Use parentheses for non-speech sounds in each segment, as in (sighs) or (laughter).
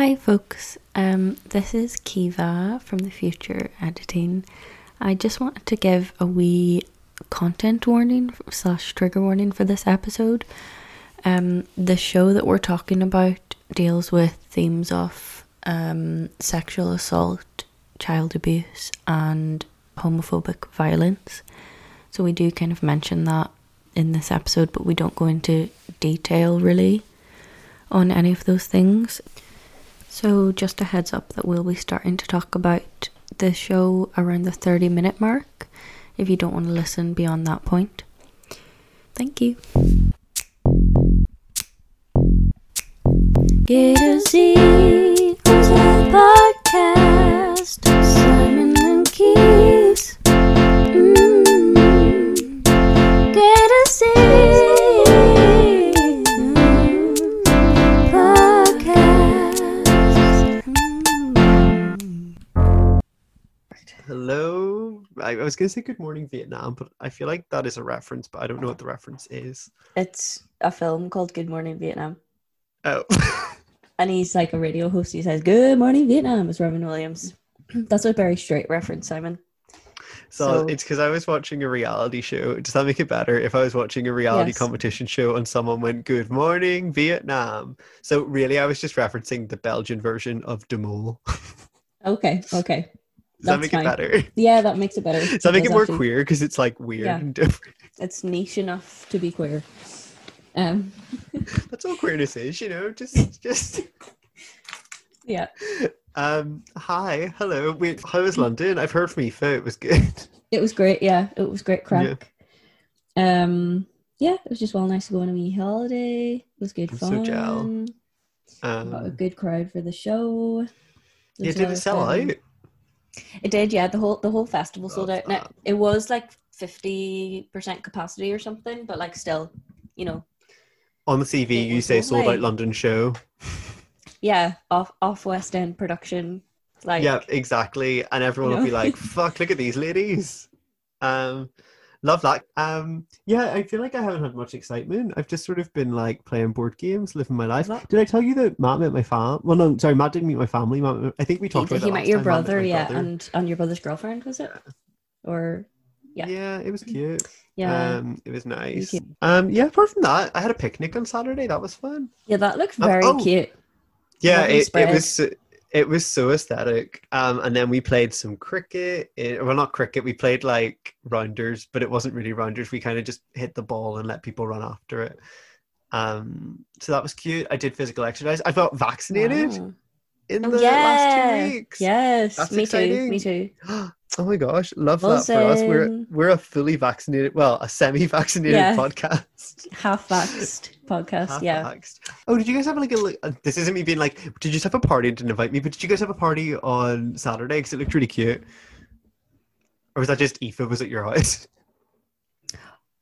Hi, folks. Um, this is Kiva from the future editing. I just wanted to give a wee content warning slash trigger warning for this episode. Um, the show that we're talking about deals with themes of um, sexual assault, child abuse, and homophobic violence. So we do kind of mention that in this episode, but we don't go into detail really on any of those things. So, just a heads up that we'll be starting to talk about the show around the 30 minute mark if you don't want to listen beyond that point. Thank you. Get a the podcast. Simon and Keith. I, I was going to say good morning, Vietnam, but I feel like that is a reference, but I don't know what the reference is. It's a film called Good Morning Vietnam. Oh. (laughs) And he's like a radio host. He says, Good morning, Vietnam, is Robin Williams. (clears throat) That's a very straight reference, Simon. so, So- it's because I was watching a reality show. Does that make it better if I was watching a reality Yes. competition show and someone went, Good morning, Vietnam? So, really, I was just referencing the Belgian version of De Mol. (laughs) Okay, okay. That That's make fine. it better? Yeah, that makes it better. Does that make it more actually. queer? Because it's like weird Yeah. and different. It's niche enough to be queer. Um, (laughs) That's all queerness is, you know? Just, just. (laughs) yeah. Um, hi, hello. Wait, how was London? I've heard from Aoife, it was good. (laughs) It was great. Yeah, it was great crack. Um, yeah, it was just well nice to go on a wee holiday. It was good I'm so fun. jell. Got a Um, good crowd for the show. Yeah, did it sell fun. out? It did, yeah. The whole the whole festival sold out. Now, it was like fifty percent capacity or something, but like still, you know, On the CV, you say sold out. London show. yeah, off off West End production. Like, yeah, exactly. And everyone will know? be (laughs) like, fuck, look at these ladies. Um, love that. Um, yeah, I feel like I haven't had much excitement. I've just sort of been like playing board games, living my life. Did I tell you that Matt met my fam? Well, no, sorry, Matt didn't meet my family. Matt, I think we he, talked about he that met your time. Matt met brother, yeah, brother. and and your brother's girlfriend was it? Or yeah. yeah, it was cute. yeah, Um, it was nice. Um, yeah. Apart from that, I had a picnic on Saturday. That was fun. yeah, that looked Um, very oh. cute. Yeah, it, it was it was so aesthetic. Um, and then we played some cricket. eh, well, not cricket. We played like rounders, but it wasn't really rounders. We kind of just hit the ball and let people run after it. Um, so that was cute. I did physical exercise. I felt vaccinated Wow. In Oh, the last two weeks. Yes, That's me too. Me too. (gasps) Oh my gosh, love that for us. We're we're a fully vaccinated, well, a semi-vaccinated Yeah. podcast. (laughs) Half vaxxed podcast. Half yeah. vaxxed. Oh, did you guys have like a? li- uh, This isn't me being like. Did you just have a party and didn't invite me? But did you guys have a party on Saturday? Because it looked really cute. Or was that just Aoife was at your house?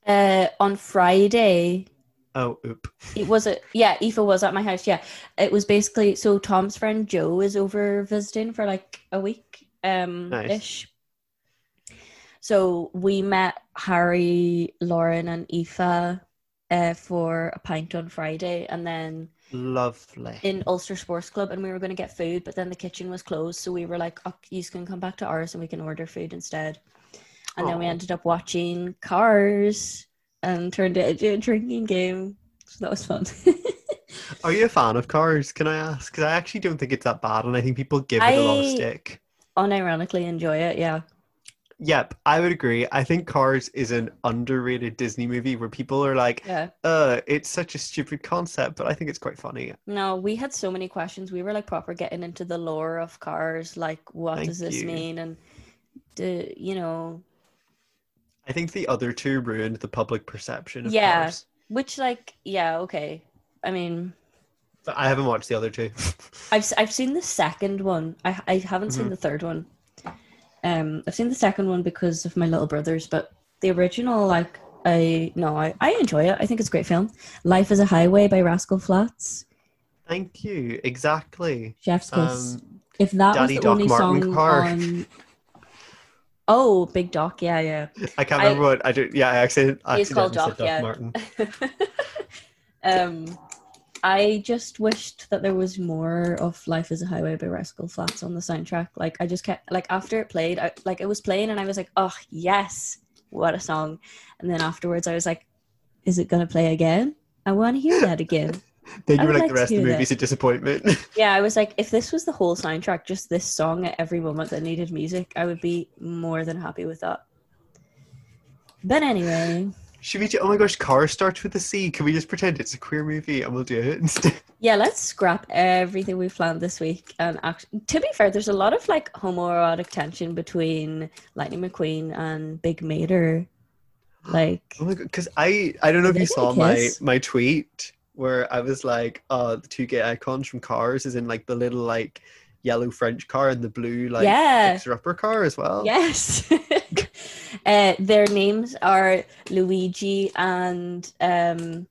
Uh, on Friday, Oh, oop. it was it. Yeah, Aoife was at my house. Yeah, it was basically so Tom's friend Joe is over visiting for like a week, um, Nice. ish. So we met Harry, Lauren, and Aoife uh, for a pint on Friday, and then Lovely. in Ulster Sports Club, and we were going to get food, but then the kitchen was closed, so we were like, "Oh, you can come back to ours, and we can order food instead." And then we ended up watching Cars and turned it into a drinking game. So that was fun. (laughs) Are you a fan of Cars? Can I ask? Because I actually don't think it's that bad, and I think people give it a lot of stick. Unironically enjoy it, yeah. Yep, I would agree. I think Cars is an underrated Disney movie where people are like, Yeah. "Uh, it's such a stupid concept," but I think it's quite funny. No, we had so many questions. We were like proper getting into the lore of cars, like what Thank does this you. mean, and the you know, I think the other two ruined the public perception of Yeah. Which like yeah, okay. I mean, But I haven't watched the other two. (laughs) I've I've seen the second one. I I haven't seen Mhm. the third one. Um, I've seen the second one because of my little brothers, but the original, like, I no, I I enjoy it. I think it's a great film. Life is a Highway by Rascal Flatts. Thank you. Exactly. Chef's kiss. Um, if that Daddy was the Doc only Martin song Clark. on. Oh, Big Doc, yeah, yeah. I can't I- remember what I do. Yeah, I actually, I He's called Doc, Doc yeah. Martin. (laughs) um, I just wished that there was more of Life is a Highway by Rascal Flatts on the soundtrack. Like I just kept like after it played, I, like it was playing and I was like, oh yes, what a song. And then afterwards I was like, is it gonna play again? I want to hear that again. Then you were like, like the rest of the movie's a disappointment. (laughs) yeah, I was like, if this was the whole soundtrack, just this song at every moment that needed music, I would be more than happy with that. But anyway, Should we? do- Oh my gosh, Car starts with a C. Can we just pretend it's a queer movie and we'll do it instead? (laughs) yeah, let's scrap everything we've planned this week. And actually, to be fair, there's a lot of like homoerotic tension between Lightning McQueen and Big Mater. Like, Oh my god, because I I don't know if you saw my my tweet where I was like, uh, the two gay icons from Cars is in like the little like yellow French car and the blue like Yeah. upper car as well. yes. (laughs) uh, their names are Luigi and um,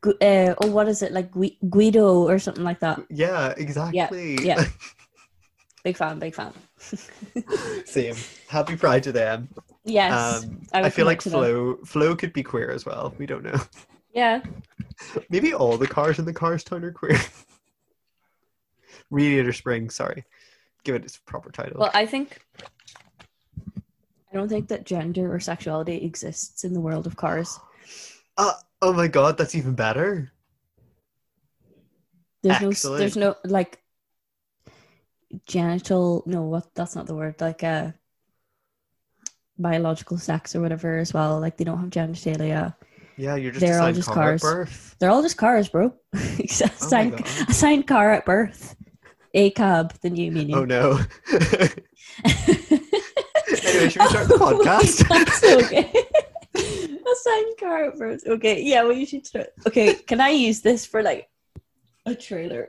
Gu- uh, oh, what is it like Gui- Guido or something like that? Yeah, exactly. yeah. yeah. (laughs) Big fan, big fan. (laughs) Same. Happy Pride to them. Yes, Um, I I, feel like to them. Flo Flo could be queer as well. We don't know. Yeah. Maybe all the cars in the Cars town are queer. Radiator Springs, sorry. Give it its proper title. Well, I think I don't think that gender or sexuality exists in the world of cars. Uh, oh my god, that's even better. There's no, there's no like genital. No, what? That's not the word. Like uh, biological sex or whatever as well. Like they don't have genitalia. Yeah, you're just They're all just car at cars. birth. They're all just cars, bro. (laughs) Oh assigned, God. assigned car at birth. A cab, the new meaning. Oh no. (laughs) anyway, should we start the podcast? That's okay. (laughs) Assigned car at birth. Okay, yeah, well, you should start. Okay, can I use this for like a trailer?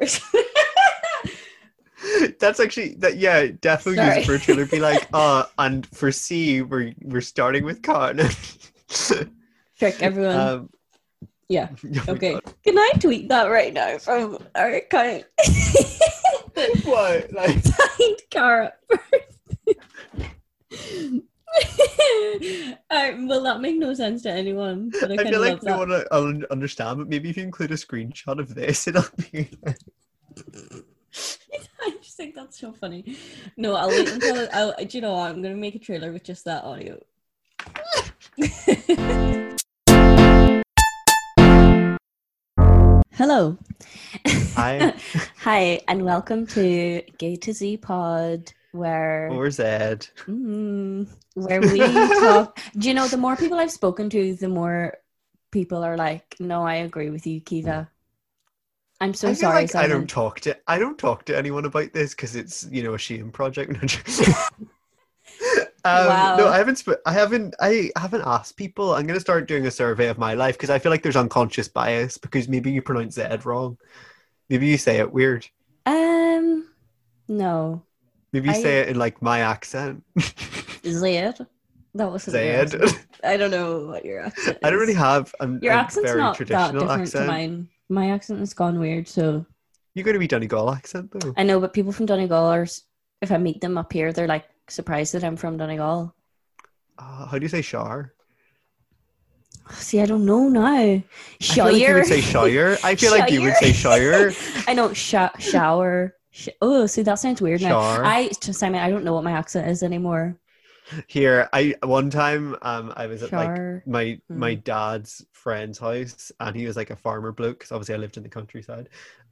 That's actually that. Yeah, definitely use it for a trailer. Be like, uh, and for C, we're we're starting with car. Trick everyone. um, yeah. (laughs) oh Okay. God. Can I tweet that right now from our account? What? Like, (laughs) Signed car at birth. uh, will that make no sense to anyone? But I, I feel like love no that. one will understand, but maybe if you include a screenshot of this, (laughs) it'll be. I just think that's so funny. No, I'll wait until I'll, do you know what? I'm gonna make a trailer with just that audio. Hello. Hi. (laughs) Hi, and welcome to Gay to Z Pod, where Or Zed. Mm, where we talk. Do you know the more people I've spoken to, the more people are like, "No, I agree with you, Kiva." I'm so I sorry, like I don't talk to I don't talk to anyone about this because it's you know a shame project. (laughs) (laughs) um, Wow. No, I haven't. Sp- I haven't. I haven't asked people. I'm gonna start doing a survey of my life because I feel like there's unconscious bias because maybe you pronounce Zed wrong. Maybe you say it weird. Um, no, Maybe you I- say it in like my accent. (laughs) Zed. That was Zed. I don't know what your accent. I don't really have a, Your accent's very not that traditional different accent. to mine. My accent has gone weird, so You're going to be Donegal accent though. I know. But people from Donegal are, if I meet them up here, they're like surprised that I'm from Donegal. Uh, how do you say Shar? See, I don't know now. I feel like you Shire. would say Shire. I feel like you would say Shire. (laughs) I know sh- shower. Sh- oh, see, that sounds weird now. Shar. I Simon, I don't know what my accent is anymore. Here, I one time um I was at like my my Mm. dad's dad's friend's house and he was like a farmer bloke because obviously I lived in the countryside.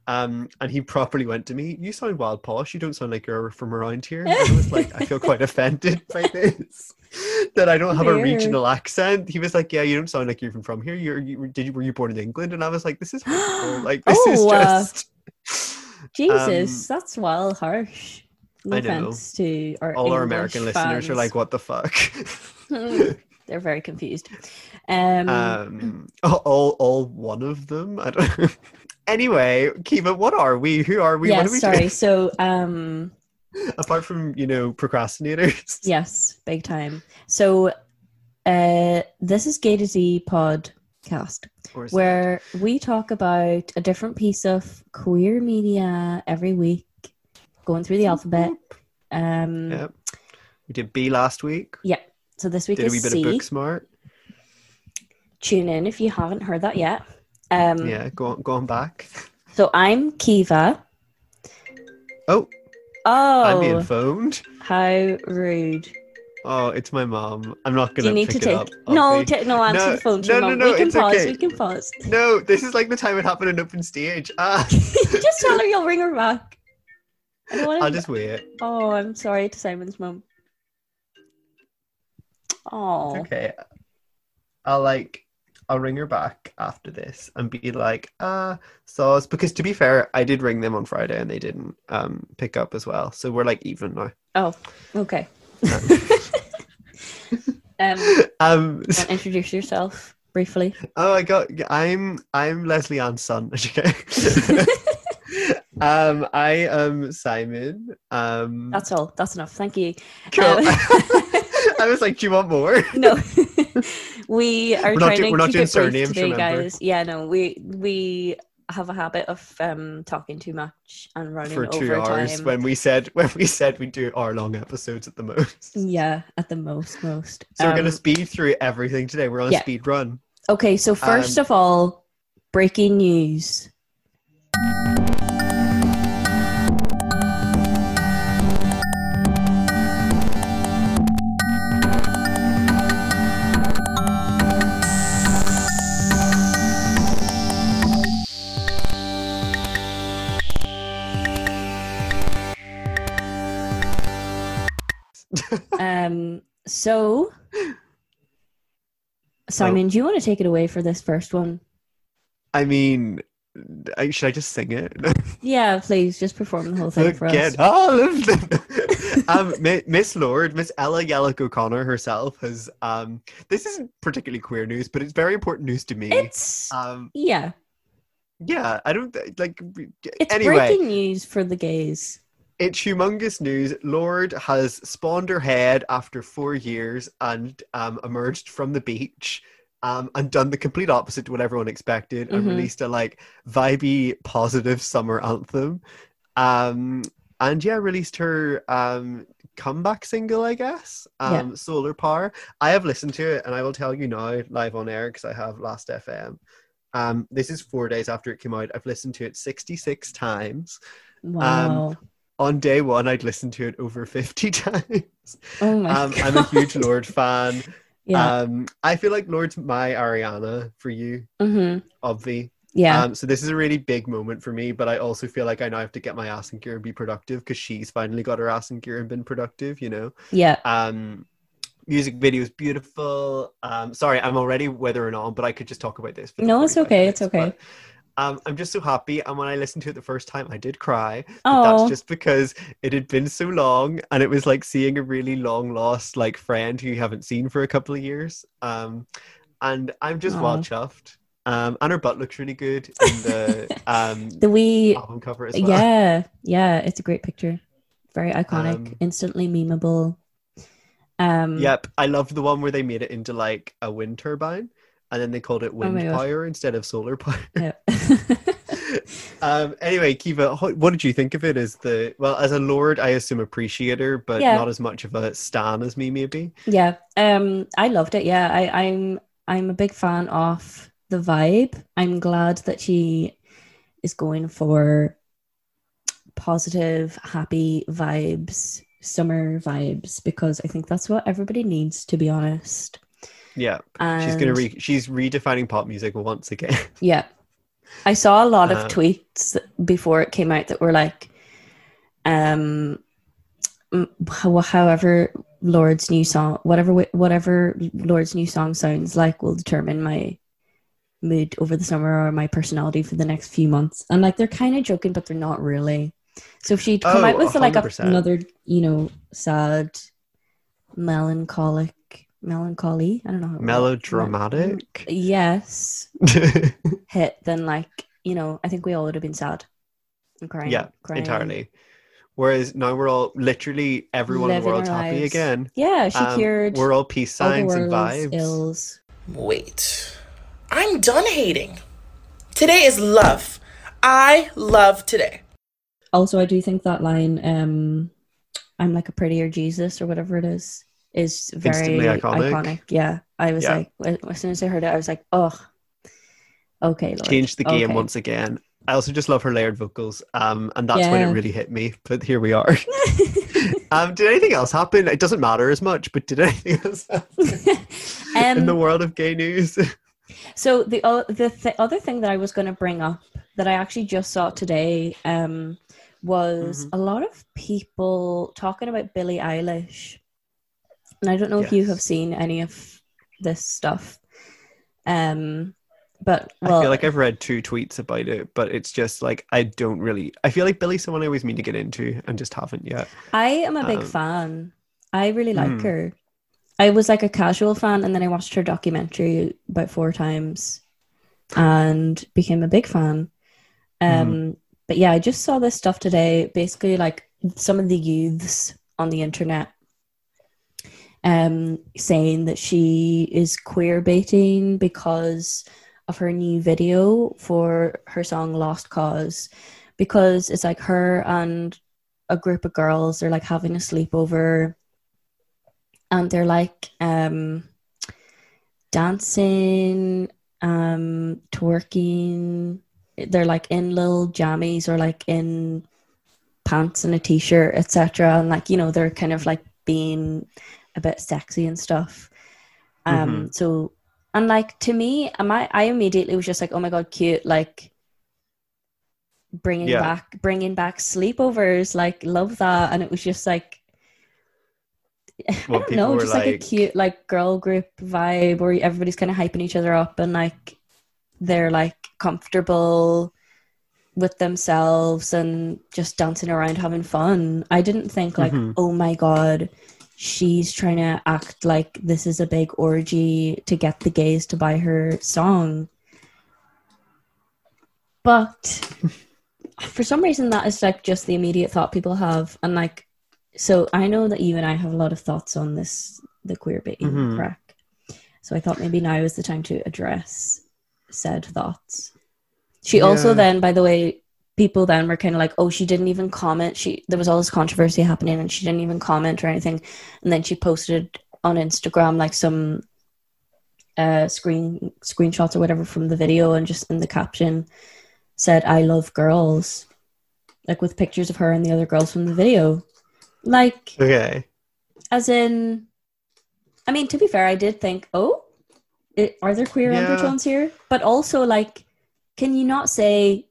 Um and he properly went to me, You sound wild posh, you don't sound like you're from around here. And I was like, I feel quite offended by this. (laughs) That I don't have a regional accent. He was like, Yeah, you don't sound like you're even from here. You're you did you were you born in England? And I was like, This is (gasps) like this is Oh, uh, just (laughs) Jesus, Um, that's well harsh. No I know. offense to our all our English American listeners are like, What the fuck? (laughs) they're very confused. Um, um all all one of them i don't anyway kiva what are we who are we yeah, what are we doing? sorry. doing So, um, (laughs) apart from you know procrastinators (laughs) yes, big time. So, uh, this is Gay to Z podcast. Is where we talk about a different piece of queer media every week, going through the alphabet. Um, yeah we did b last week Yeah. So this week did a wee is bit C. of Booksmart Tune in if you haven't heard that yet. Um, Yeah, go on, go on back. So I'm Kiva. Oh, Oh, I'm being phoned. how rude! Oh, it's my mom. I'm not gonna you need pick to take? no, no, answer No, the phone to no, no, mum. no, we can pause. okay. We can pause. no, this is like the time it happened in open stage. Ah, (laughs) just tell her you'll ring her back. I don't want I'll to. just wait. Oh, I'm sorry to Simon's mom. Oh, It's okay. I'll like I'll ring her back after this and be like, ah, sauce. Because to be fair, I did ring them on Friday and they didn't um pick up as well. So we're like even now. oh, okay. (laughs) um, Um introduce yourself briefly. oh I got I'm I'm Leslie Ann's son. (laughs) Okay. (laughs) um I am Simon. Um That's all. That's enough. Thank you. cool. um, I was like, do you want more? No, (laughs) we are We're trying do- to we're not keep doing it brief surnames, today, remember? guys. Yeah, no, we we have a habit of um talking too much and running For two over hours time. when we said (laughs) when we said we do hour long episodes at the most. Yeah, at the most, most. So we're gonna Um, speed through everything today. We're on a yeah. speed run. Okay, so first um, of all, breaking news. Um, so Simon, do you want to take it away for this first one? I mean, I, should I just sing it? (laughs) Yeah, please, just perform the whole thing for us. All of them. (laughs) um, Miss Lorde, Miss Ella Yelich-O'Connor herself has. Um, this isn't particularly queer news, but it's very important news to me. It's um, yeah, yeah, I don't like. it's anyway, breaking news for the gays. It's humongous news. Lorde has spawned her head after four years and um, emerged from the beach um, and done the complete opposite to what everyone expected and Mhm. released a like vibey, positive summer anthem. Um, and yeah, released her um, comeback single, I guess, Yeah. um, Solar Power. I have listened to it and I will tell you now live on air because I have Last FM. Um, this is four days after it came out. I've listened to it 66 times Wow. On day one, I'd listened to it over 50 (laughs) times. oh my Um, god. I'm a huge Lorde fan. (laughs) yeah. Um, I feel like Lorde's my Ariana for you, mm-hmm. obvi. Yeah. Um, so this is a really big moment for me, but I also feel like I now have to get my ass in gear and be productive because she's finally got her ass in gear and been productive, you know? yeah. Um, music video is beautiful. Um, sorry, I'm already withering on, but I could just talk about this. No, it's 45 okay, it's okay. but, um, I'm just so happy, and when I listened to it the first time, I did cry. But that's just because it had been so long, and it was like seeing a really long lost like friend who you haven't seen for a couple of years. Um, and I'm just Aw. well chuffed. Um, and her butt looks really good in the (laughs) um The wee. album cover as well. Yeah. Yeah. It's a great picture. Very iconic. Um, instantly memeable. Um. Yep, I love the one where they made it into like a wind turbine, and then they called it wind Oh power instead of solar power. Yeah. (laughs) (laughs) um. Anyway, Kiva, what did you think of it? As the well, as a Lorde, I assume appreciator, but Yeah. not as much of a stan as me, maybe. Yeah, um, I loved it. Yeah, I, I'm I'm a big fan of the vibe. I'm glad that she is going for positive, happy vibes, summer vibes, because I think that's what everybody needs. To be honest, Yeah, and she's gonna re- she's redefining pop music once again. (laughs) yeah, I saw a lot of Uh, tweets before it came out that were like, um, how- however Lorde's new song, whatever whatever Lorde's new song sounds like, will determine my mood over the summer or my personality for the next few months. And like they're kind of joking, but they're not really. So if she'd come Oh, out with like a, another, you know, sad, melancholic, melancholy, I don't know, how Melodramatic. Yes, (laughs) hit, then like you know, I think we all would have been sad and crying. yeah, crying. entirely. Whereas now we're all literally everyone in the Living world's happy lives. again. Yeah, she Um, cured We're all peace all signs and vibes. ills. Wait. I'm done hating. Today is love. I love today. Also, I do think that line, um, "I'm like a prettier Jesus" or whatever it is, is very iconic. iconic. Yeah, I was Yeah. like, as soon as I heard it, I was like, oh, Okay, Lorde. changed the game Okay. once again. I also just love her layered vocals, um, and that's when it really hit me. But here we are. (laughs) um, did anything else happen? It doesn't matter as much, but did anything else happen (laughs) in the um, world of gay news? (laughs) so the o- the th- other thing that I was going to bring up that I actually just saw today um, was Mhm. a lot of people talking about Billie Eilish, and I don't know if you have seen any of this stuff. Um, but well, I feel like I've read two tweets about it, but it's just like I don't really. I feel like Billie's someone I always mean to get into and just haven't yet. I am a big Um, fan. I really like Mm. her. I was like a casual fan, and then I watched her documentary about four times, and became a big fan. Um, but yeah, I just saw this stuff today. Basically, like some of the youths on the internet, um, saying that she is queer baiting because of her new video for her song "Lost Cause," because it's like her and a group of girls are like having a sleepover and they're like um dancing um twerking. They're like in little jammies or like in pants and a t-shirt etc and like you know they're kind of like being a bit sexy and stuff um so and like to me am I, I immediately was just like oh my god cute like bringing Yeah. back bringing back sleepovers like love that and it was just like Well, I don't know just like, a cute like girl group vibe where everybody's kind of hyping each other up and like they're like comfortable with themselves and just dancing around having fun I didn't think like Mhm. oh my god she's trying to act like this is a big orgy to get the gays to buy her song. But (laughs) for some reason that is like just the immediate thought people have. And like so i know that you and i have a lot of thoughts on this the queer baiting Mhm. crack. So i thought maybe now is the time to address said thoughts. She also then by the way people then were kind of like oh she didn't even comment she there was all this controversy happening and she didn't even comment or anything and then she posted on instagram like some uh screen screenshots or whatever from the video and just in the caption said i love girls like with pictures of her and the other girls from the video like Okay. as in i mean to be fair i did think oh it, are there queer Yeah. undertones here but also like can you not say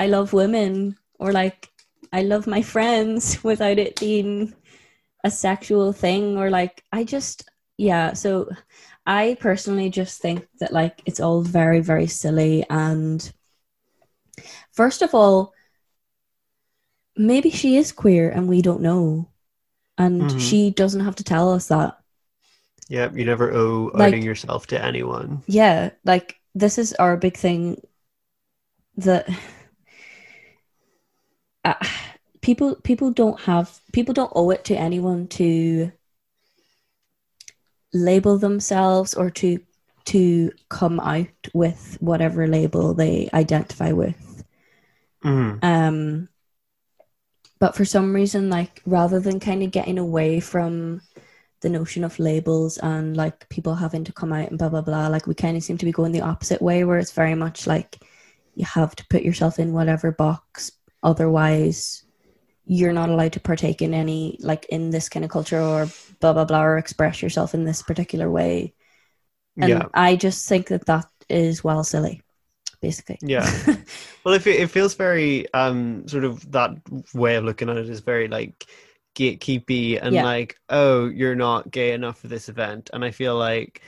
i love women or like i love my friends (laughs) without it being a sexual thing or like i just yeah so i personally just think that like it's all very very silly and first of all maybe she is queer and we don't know and Mhm. she doesn't have to tell us that Yeah, you never owe Like- outing yourself to anyone. yeah like this is our big thing that uh, people people don't have people don't owe it to anyone to label themselves or to to come out with whatever label they identify with Mhm. um but for some reason like rather than kind of getting away from the notion of labels and like people having to come out and blah blah blah like we kind of seem to be going the opposite way where it's very much like you have to put yourself in whatever box otherwise you're not allowed to partake in any like in this kind of culture or blah blah blah or express yourself in this particular way and yeah. i just think that that is well silly basically Yeah. (laughs) Well, if it, it feels very um sort of that way of looking at it is very like gatekeepy and Yeah. like oh you're not gay enough for this event, and I feel like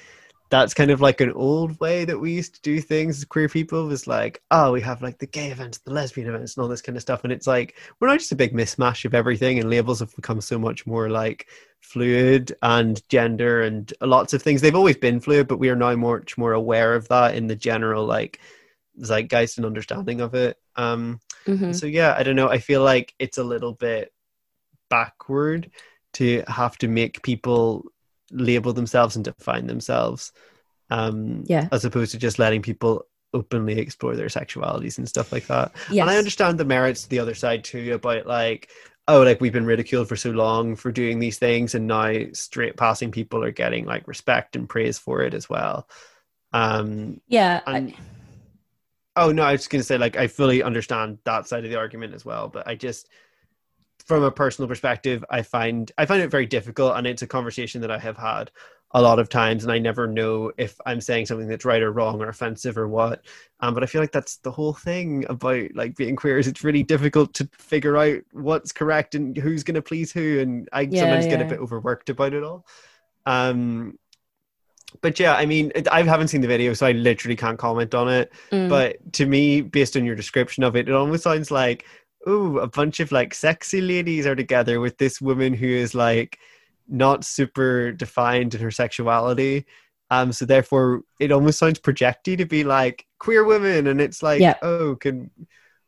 that's kind of like an old way that we used to do things as queer people was like oh we have like the gay events, the lesbian events, and all this kind of stuff, and it's like we're not just a big mismatch of everything, and labels have become so much more like fluid and gender and lots of things. They've always been fluid, but we are now much more aware of that in the general like zeitgeist and understanding of it. Um, Mhm. so yeah, I don't know. I feel like it's a little bit backward to have to make people label themselves and define themselves, um, Yeah. as opposed to just letting people openly explore their sexualities and stuff like that. yes And I understand the merits the other side too about like, oh, like we've been ridiculed for so long for doing these things, and now straight passing people are getting like respect and praise for it as well. Um, yeah I- and Oh no, I was just gonna say like I fully understand that side of the argument as well, but I just from a personal perspective, I find I find it very difficult, and it's a conversation that I have had a lot of times, and I never know if I'm saying something that's right or wrong or offensive or what. Um, but I feel like that's the whole thing about like being queer is it's really difficult to figure out what's correct and who's going to please who, and I Yeah, sometimes get a bit overworked about it all. Um, but yeah, I mean, I haven't seen the video, so I literally can't comment on it. Mm. But to me, based on your description of it, it almost sounds like, oh, a bunch of like sexy ladies are together with this woman who is like not super defined in her sexuality. Um, so therefore, it almost sounds projecty to be like queer women, and it's like, Yeah. oh, can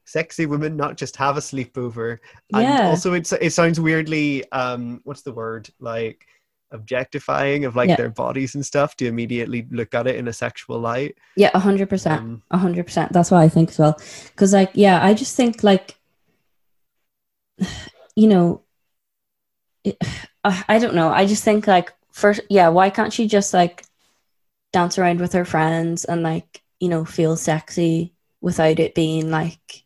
sexy women not just have a sleepover? And Yeah. also, it's it sounds weirdly, um, what's the word like? objectifying of like Yeah. their bodies and stuff to immediately look at it in a sexual light yeah, a hundred percent. um, A hundred percent. That's what I think as well. Because like, yeah, I just think like, you know, it, I I don't know. I just think like first, yeah, why can't she just like dance around with her friends and like you know feel sexy without it being like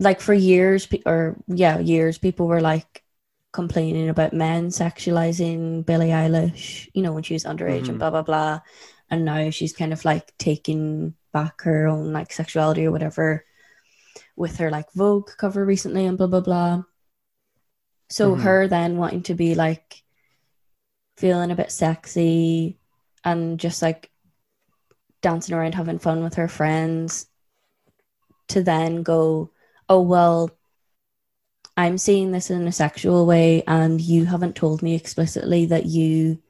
like for years or yeah years people were like complaining about men sexualizing Billie Eilish you know when she was underage Mhm. and blah blah blah and now she's kind of like taking back her own like sexuality or whatever with her like Vogue cover recently and blah blah blah. So Mhm. her then wanting to be like feeling a bit sexy and just like dancing around having fun with her friends to then go, oh well, I'm seeing this in a sexual way and you haven't told me explicitly that you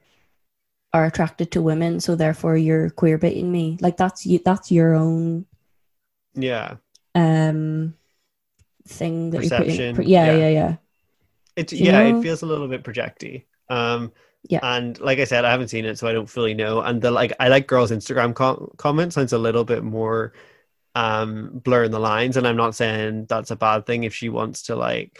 are attracted to women, so therefore you're queer baiting me. Like that's you that's your own yeah um thing that Perception, putting yeah, yeah. yeah, yeah. It's you yeah, know? it feels a little bit projecty. Um, Yeah. and like I said, I haven't seen it, so I don't fully know. And the like, I like girls' Instagram com- comments. Sounds a little bit more um blurring the lines. And I'm not saying that's a bad thing if she wants to like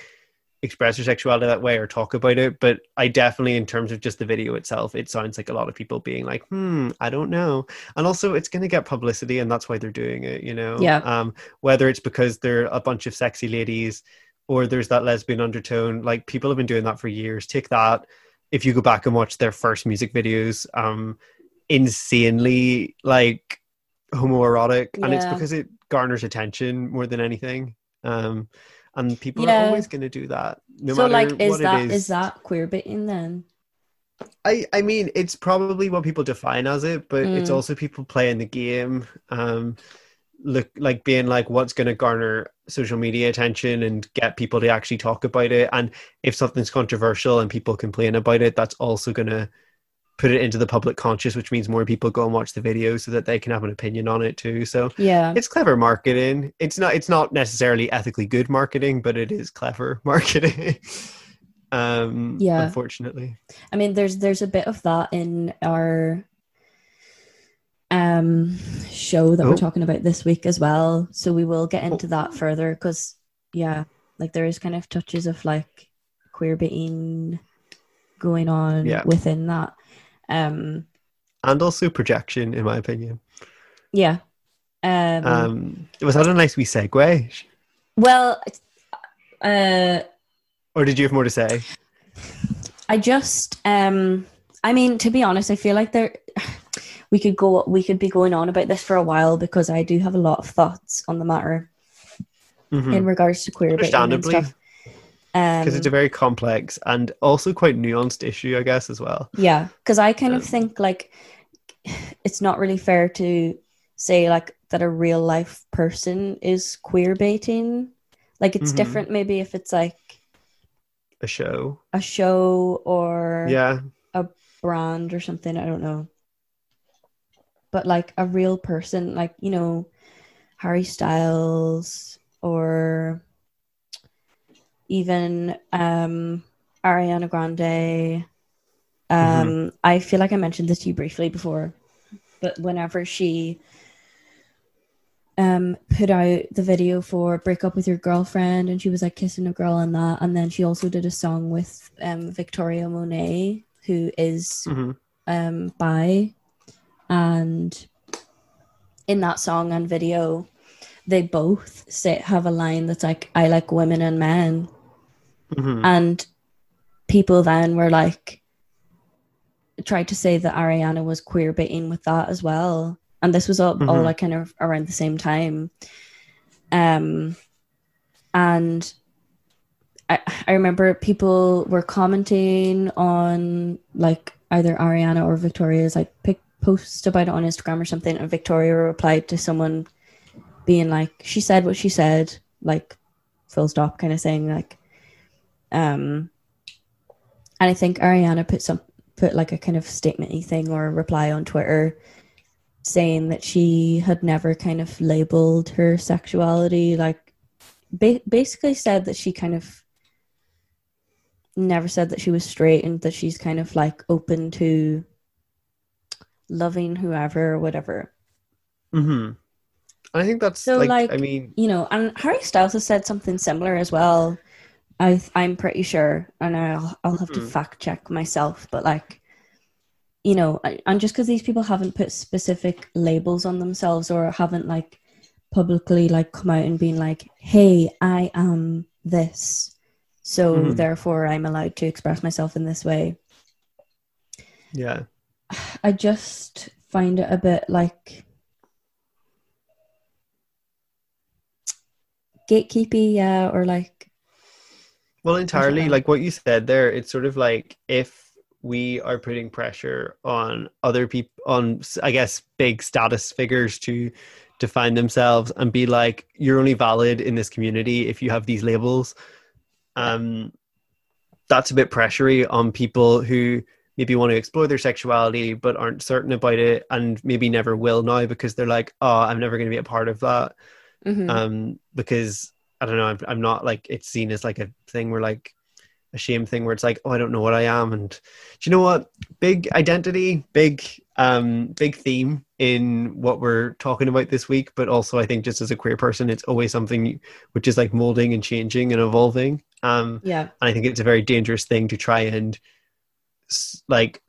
express her sexuality that way or talk about it. But I definitely, in terms of just the video itself, it sounds like a lot of people being like, "Hmm, I don't know." And also, it's going to get publicity, and that's why they're doing it. You know, Yeah. Um, whether it's because they're a bunch of sexy ladies or there's that lesbian undertone like people have been doing that for years take that if you go back and watch their first music videos um insanely like homoerotic and it's because it garners attention more than anything um and people Yeah. are always going to do that no so matter like is what that it is is that queer baiting then? I, I mean, it's probably what people define as it, but it's Mm. also people playing the game, um, look like being like, what's going to garner social media attention and get people to actually talk about it. And if something's controversial and people complain about it, that's also going to put it into the public conscious, which means more people go and watch the video so that they can have an opinion on it too. So Yeah. it's clever marketing. It's not, it's not necessarily ethically good marketing, but it is clever (laughs) marketing. um, Yeah. unfortunately. I mean, there's there's a bit of that in our um show that Oh. we're talking about this week as well. So we will get into that further because yeah, like there is kind of touches of like queer baiting going on Yeah. within that. Um and also projection, in my opinion. yeah. Um, Um, was that a nice wee segue, well uh or did you have more to say? I just um I mean to be honest I feel like there (sighs) we could go we could be going on about this for a while because I do have a lot of thoughts on the matter Mhm. in regards to queer baiting and Understandably, stuff. Um, because it's a very complex and also quite nuanced issue, I guess, as well. yeah, because I kind of Um, think like it's not really fair to say like that a real life person is queer baiting. Like it's Mhm. different maybe if it's like A show, a show or yeah, a brand or something. I don't know. But like a real person, like, you know, Harry Styles or even um Ariana Grande. Um I feel like I mentioned this to you briefly before, but whenever she um put out the video for break up with your girlfriend and she was like kissing a girl and that and then she also did a song with um Victoria Monet who is hmm um bi. And in that song and video, they both say have a line that's like, "I like women and men," Mhm. and people then were like, tried to say that Ariana was queer baiting with that as well, and this was all, all Mhm. like kind of around the same time. Um, and I, I remember people were commenting on like either Ariana or Victoria's like pic post about it on Instagram or something, and Victoria replied to someone being like, "She said what she said," like full stop kind of thing, like, um, and I think Ariana put some put like a kind of statementy thing or a reply on Twitter saying that she had never kind of labeled her sexuality like ba- basically said that she kind of never said that she was straight and that she's kind of like open to loving whoever or whatever Mhm. I think that's So, like, like, I mean, you know and harry styles has said something similar as well i i'm pretty sure and i'll, I'll have to Mhm. fact check myself but like you know and just because these people haven't put specific labels on themselves or haven't like publicly like come out and been like hey i am this so Mhm. therefore i'm allowed to express myself in this way yeah. i just find it a bit like gatekeepy yeah or like Well, entirely, like what you said there, it's sort of like if we are putting pressure on other people, on I guess big status figures to define themselves and be like, you're only valid in this community if you have these labels. Um, that's a bit pressury on people who maybe want to explore their sexuality but aren't certain about it and maybe never will now because they're like, oh, I'm never going to be a part of that mhm. um because i don't know I'm, I'm not like it's seen as like a thing where like a shame thing where it's like oh i don't know what i am. And do you know what? Big identity big um big theme in what we're talking about this week but also i think just as a queer person it's always something which is like molding and changing and evolving. Um yeah. and I think it's a very dangerous thing to try and like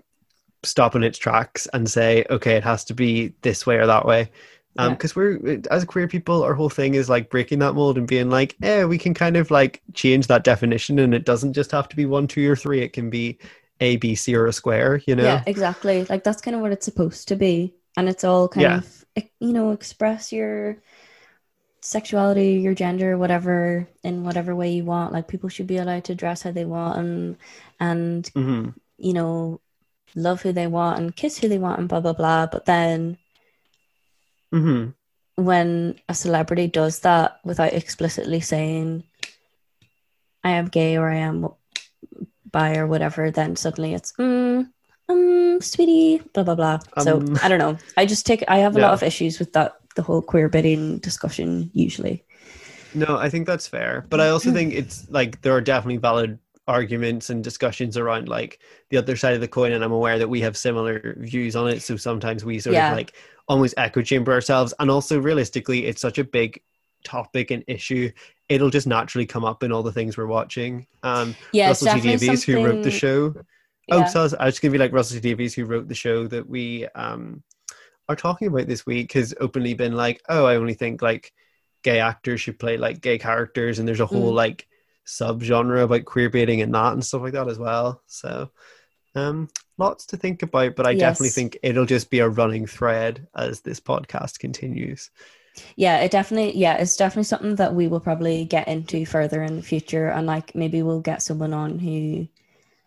stop in its tracks and say, okay, it has to be this way or that way. Um, Yeah. because we're as queer people, our whole thing is like breaking that mold and being like, yeah, we can kind of like change that definition, and it doesn't just have to be one, two, or three. It can be A, B, C, or a square. You know? Yeah, exactly. Like that's kind of what it's supposed to be. And it's all kind Yeah. of, you know, express your sexuality, your gender, whatever, in whatever way you want. Like people should be allowed to dress how they want and, and, hmm you know, love who they want and kiss who they want and blah, blah, blah. But then hmm when a celebrity does that without explicitly saying, I am gay or I am bi or whatever, then suddenly it's, mm, um, sweetie, blah, blah, blah. so Um, I don't know. I just take, I have a lot of issues with that, the whole queer baiting discussion usually. No, I think that's fair. But I also think it's like there are definitely valid arguments and discussions around like the other side of the coin and I'm aware that we have similar views on it. So sometimes we sort Yeah. of like almost echo chamber ourselves. And also realistically it's such a big topic and issue. It'll just naturally come up in all the things we're watching. Um Yeah, Russell T Davies who wrote the show. Oh, Yeah. so I was, I was gonna be like Russell T Davies who wrote the show that we um are talking about this week has openly been like, oh, I only think like gay actors should play like gay characters, and there's a whole Mm. like subgenre about queer baiting and that and stuff like that as well. So, um, lots to think about, but I definitely think it'll just be a running thread as this podcast continues. Yeah, it definitely, yeah, it's definitely something that we will probably get into further in the future. And like maybe we'll get someone on who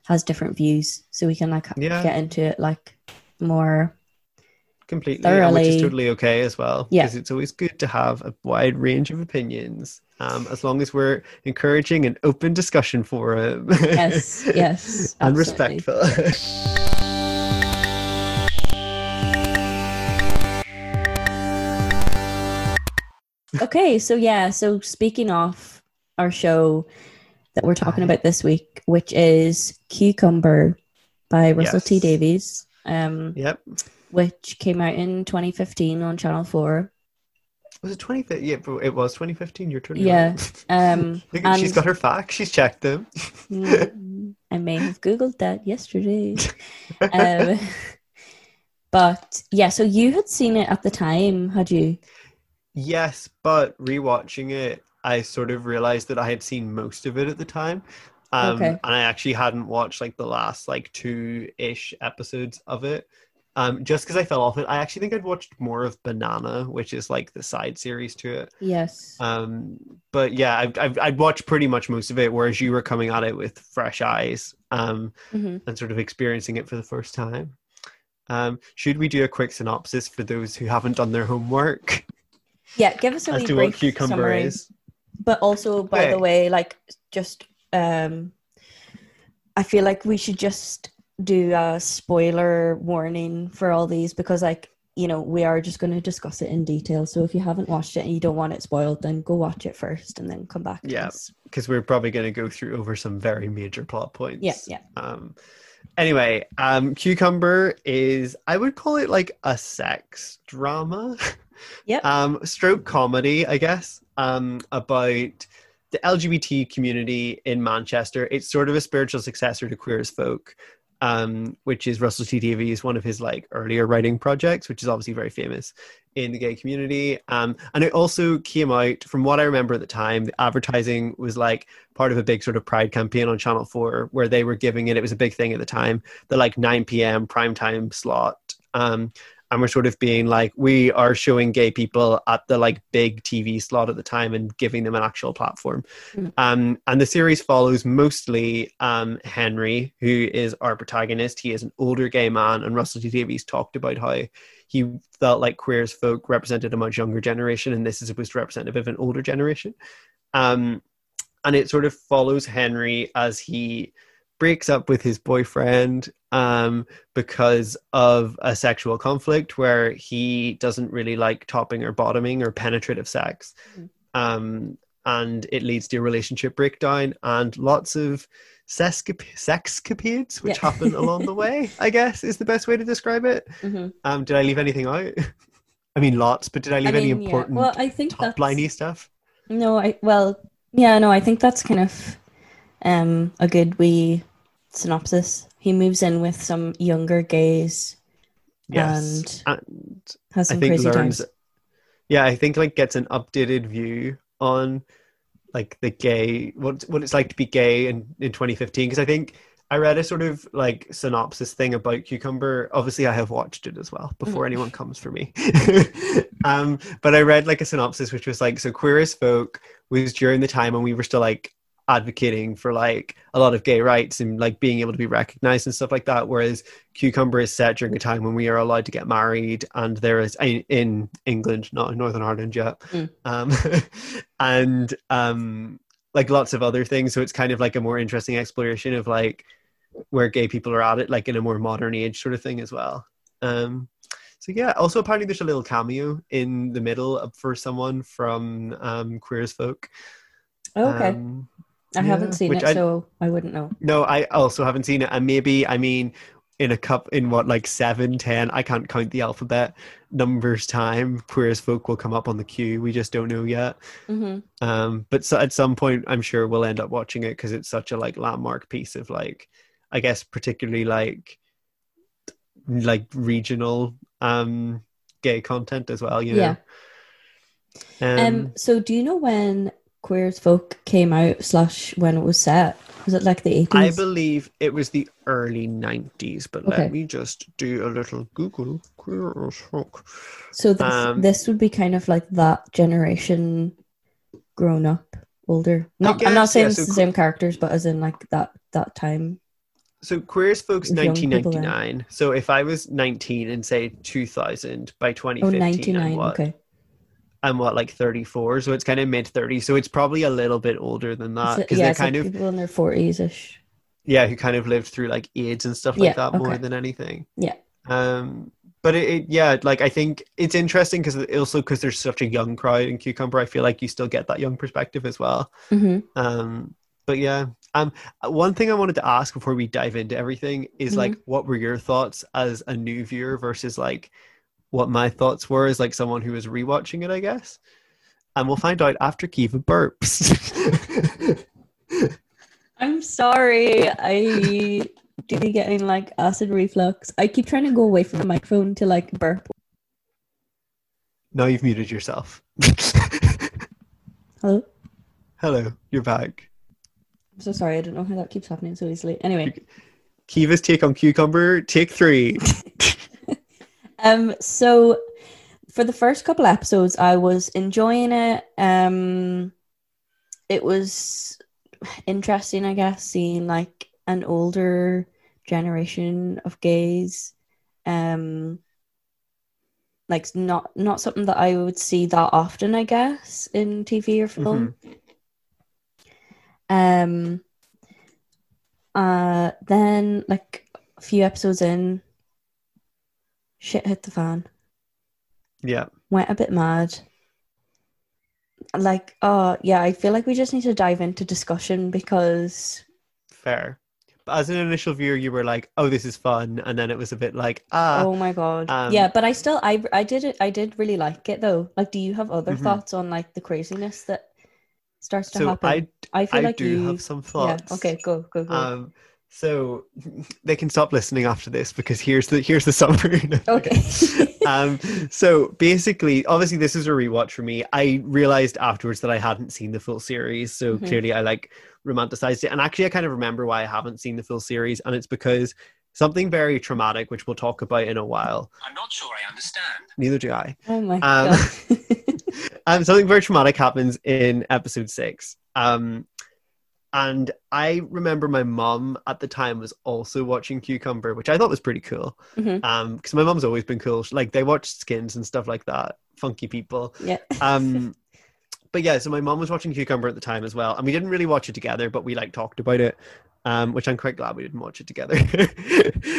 has different views so we can like Yeah. get into it like more Completely, and which is totally okay as well. Yeah. because it's always good to have a wide range of opinions, um, as long as we're encouraging an open discussion forum. yes (laughs) yes and absolutely. respectful. (laughs) okay so yeah so speaking of our show that we're talking about this week which is cucumber by russell t davies um yep. which came out in 2015 on channel 4 Was it 2015? Yeah, but it was 2015. You're totally Yeah, (laughs) um she's got her facts. She's checked them. (laughs) I may have googled that yesterday. (laughs) um, but yeah, so you had seen it at the time, had you? Yes, but rewatching it, I sort of realized that I had seen most of it at the time. Um, Okay. And I actually hadn't watched like the last like two ish episodes of it. Um, just because I fell off it. I actually think I'd watched more of Banana, which is like the side series to it. Yes. Um, but yeah, I've, I've, I'd watched pretty much most of it, whereas you were coming at it with fresh eyes um, hmm and sort of experiencing it for the first time. Um, should we do a quick synopsis for those who haven't done their homework Yeah, give us a as wee to what brief cucumber summary. is? But also, by the way, like just um, I feel like we should just do a spoiler warning for all these because, like, you know, we are just going to discuss it in detail. So if you haven't watched it and you don't want it spoiled, then go watch it first and then come back. Yeah. because we're probably going to go through over some very major plot points. Yeah. Yeah. Um, anyway, um, Cucumber is I would call it like a sex drama. (laughs) yeah um, stroke comedy, I guess, um, about the LGBT community in Manchester. It's sort of a spiritual successor to Queer as Folk, um, which is Russell T Davies, one of his like earlier writing projects, which is obviously very famous in the gay community. Um, and it also came out, from what I remember at the time, the advertising was like part of a big sort of pride campaign on Channel 4 where they were giving it, it was a big thing at the time, the like 9 p.m. primetime slot. Um, and we're sort of being like, we are showing gay people at the like big TV slot at the time and giving them an actual platform. Mm. Um, and the series follows mostly um, Henry, who is our protagonist. He is an older gay man, and Russell T Davies talked about how he felt like queer as folk represented a much younger generation, and this is supposed to represent a bit of an older generation. Um, and it sort of follows Henry as he breaks up with his boyfriend um, because of a sexual conflict where he doesn't really like topping or bottoming or penetrative sex. Mhm. Um, and it leads to a relationship breakdown and lots of sexcap- sexcapades which Yeah. happen along the way, I guess is the best way to describe it. hmm Um, did I leave anything out? (laughs) I mean, lots, but did I leave any mean, yeah. important Well, I think top liney stuff? No, I well, yeah, no, I think that's kind of um a good wee synopsis. He moves in with some younger gays, Yes. And and has I some think crazy learns times. yeah i think like gets an updated view on like the gay what what it's like to be gay in in 2015 because i think i read a sort of like synopsis thing about cucumber obviously i have watched it as well before anyone comes for me (laughs) um but i read like a synopsis which was like so queer as folk was during the time when we were still like advocating for like a lot of gay rights and like being able to be recognized and stuff like that whereas cucumber is set during a time when we are allowed to get married and there is in, in england not in northern ireland yet. Mm. um (laughs) and um like lots of other things. So it's kind of like a more interesting exploration of like where gay people are at it like in a more modern age sort of thing as well. Um so yeah also apparently there's a little cameo in the middle for someone from um queer as folk. Oh, okay, um, I haven't seen it, I- so I wouldn't know. no, I also haven't seen it, and maybe I mean in a cup in what like seven, ten. I can't count the alphabet numbers time. Queer as folk will come up on the queue. We just don't know yet. hmm Um, but so at some point, I'm sure we'll end up watching it because it's such a like landmark piece of like, I guess particularly like, like regional um gay content as well. You know. Um, Um, so do you know when Queer as Folk came out slash when it was set? Was it like the eighties? I believe it was the early 90s, but Okay. let me just do a little Google. Queer as folk. so this um, this would be kind of like that generation grown up, older. Not I'm not saying yeah, it's so the qu- same characters, but as in like that that time. So Queer as Folk's With young people 1999. So if I was 19 and say 2000 by Oh, 2015, 99, I'm what? okay. I'm what like 34, so it's kind of mid 30s. So it's probably a little bit older than that So- because yeah, they're it's like kind of people in their forties ish. yeah, who kind of lived through like AIDS and stuff like Yeah, that more than anything. Yeah. Um, but it, it yeah, like I think it's interesting because also because there's such a young crowd in Cucumber, I feel like you still get that young perspective as well. hmm Um, but yeah, um, one thing I wanted to ask before we dive into everything is Mhm. like, what were your thoughts as a new viewer versus like what my thoughts were as like someone who was rewatching it, I guess. And we'll find out after Kiva burps. (laughs) I'm sorry. I really getting like acid reflux. I keep trying to go away from the microphone to like burp. Now you've muted yourself. (laughs) Hello. Hello, you're back. I'm so sorry. I don't know how that keeps happening so easily. Anyway, Kiva's take on cucumber, take three. (laughs) um, so for the first couple episodes, I was enjoying it. Um, it was interesting, I guess, seeing like an older generation of gays. Um, like not not something that I would see that often, I guess, in TV or film. Um. Uh. Then, like a few episodes in, shit hit the fan. Yeah. Went a bit mad. Like, oh yeah, I feel like we just need to dive into discussion because Fair. But as an initial viewer, you were like, "Oh, this is fun," and then it was a bit like, "Ah, oh my god, um, yeah. But I still, I, I did it. I did really like it though. Like, do you have other Mhm. thoughts on like the craziness that starts to so happen? I I feel I like do you. have some thoughts. yeah. thoughts." Okay. Go. Go. Go. Um, so they can stop listening after this because here's the here's the (laughs) summary. okay. (laughs) um, so basically, obviously, this is a rewatch for me. I realized afterwards that I hadn't seen the full series, so Mhm. clearly I like romanticized it. And actually, I kind of remember why I haven't seen the full series, and it's because something very traumatic, which we'll talk about in a while. I'm not sure I understand. Neither do I. oh my Um, god. (laughs) um, something very traumatic happens in episode six. Um, and I remember my mom at the time was also watching Cucumber, which I thought was pretty cool. Mhm. Um, because my mom's always been cool. She- Like they watched Skins and stuff like that. Funky people. yeah. Um, (laughs) but yeah, so my mom was watching Cucumber at the time as well, and we didn't really watch it together, but we like talked about it. Um, which I'm quite glad we didn't watch it together (laughs)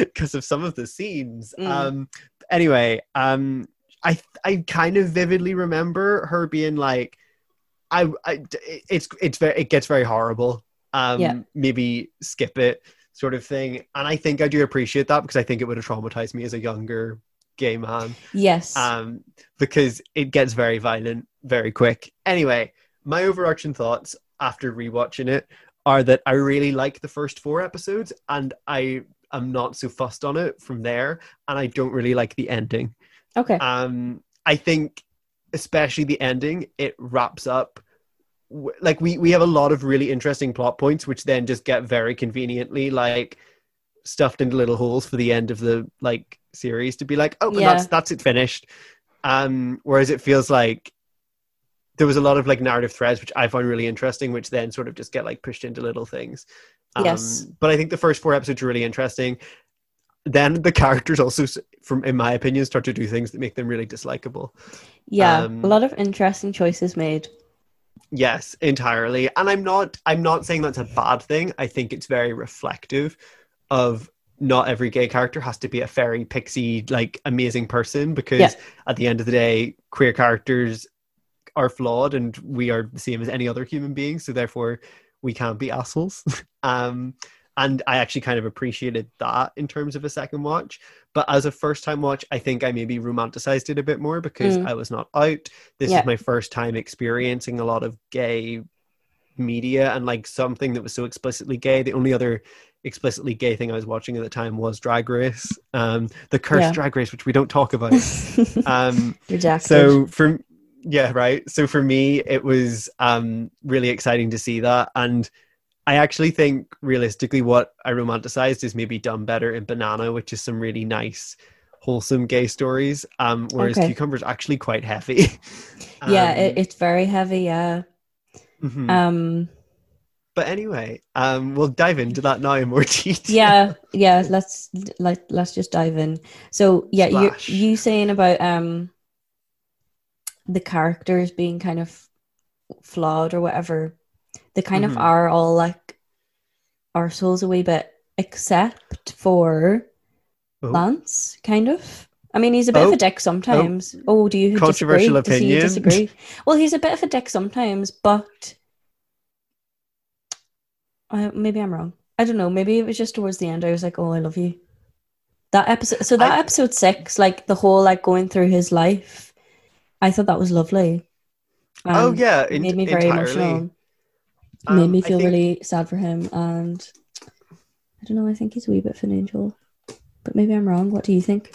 because of some of the scenes. Mm. Um, anyway, um, I I kind of vividly remember her being like, I, I it's it's very it gets very horrible. Um, Yeah. maybe skip it, sort of thing. And I think I do appreciate that because I think it would have traumatized me as a younger gay man Yes. um, because it gets very violent very quick. Anyway, my overarching thoughts after rewatching it are that I really like the first four episodes and I am not so fussed on it from there, and I don't really like the ending. okay. Um, I think, especially the ending, it wraps up. Like we we have a lot of really interesting plot points, which then just get very conveniently like stuffed into little holes for the end of the like series to be like, oh, Yeah. that's that's it finished. Um, whereas it feels like there was a lot of like narrative threads which I find really interesting, which then sort of just get like pushed into little things. Um, Yes. But I think the first four episodes are really interesting. Then the characters also, from in my opinion, start to do things that make them really dislikable. yeah. um, a lot of interesting choices made. Yes, entirely. And I'm not I'm not saying that's a bad thing. I think it's very reflective of not every gay character has to be a fairy pixie like amazing person because Yeah. at the end of the day queer characters are flawed and we are the same as any other human being so therefore we can't be assholes. (laughs) um and I actually kind of appreciated that in terms of a second watch. But as a first time watch, I think I maybe romanticized it a bit more because Mm. I was not out. This Yeah. is my first time experiencing a lot of gay media and like something that was so explicitly gay. The only other explicitly gay thing I was watching at the time was Drag Race, um, the cursed Yeah. Drag Race, which we don't talk (laughs) about. um, so for yeah right so for me it was um really exciting to see that and i actually think realistically what i romanticized is maybe done better in banana which is some really nice wholesome gay stories um whereas Okay. cucumber's actually quite heavy (laughs) yeah, Um, it, it's very heavy. Yeah. mhm. Um. but anyway um we'll dive into that now in more (laughs) detail yeah yeah let's like let's just dive in so yeah you you saying about um the characters being kind of flawed or whatever they kind Mhm. of are all like arseholes a wee bit except for Oh. lance kind of i mean he's a bit of Oh. a dick sometimes oh, do you Controversial disagree? Does he disagree well he's a bit of a dick sometimes but uh, maybe I'm wrong. I don't know. Maybe it was just towards the end. I was like, "Oh, I love you." That episode. So that I- episode six, like the whole like going through his life, I thought that was lovely. oh Um, yeah it in- made me very entirely. emotional. Um, made me feel think- really sad for him, and I don't know. I think he's a wee bit of an angel, but maybe I'm wrong. What do you think?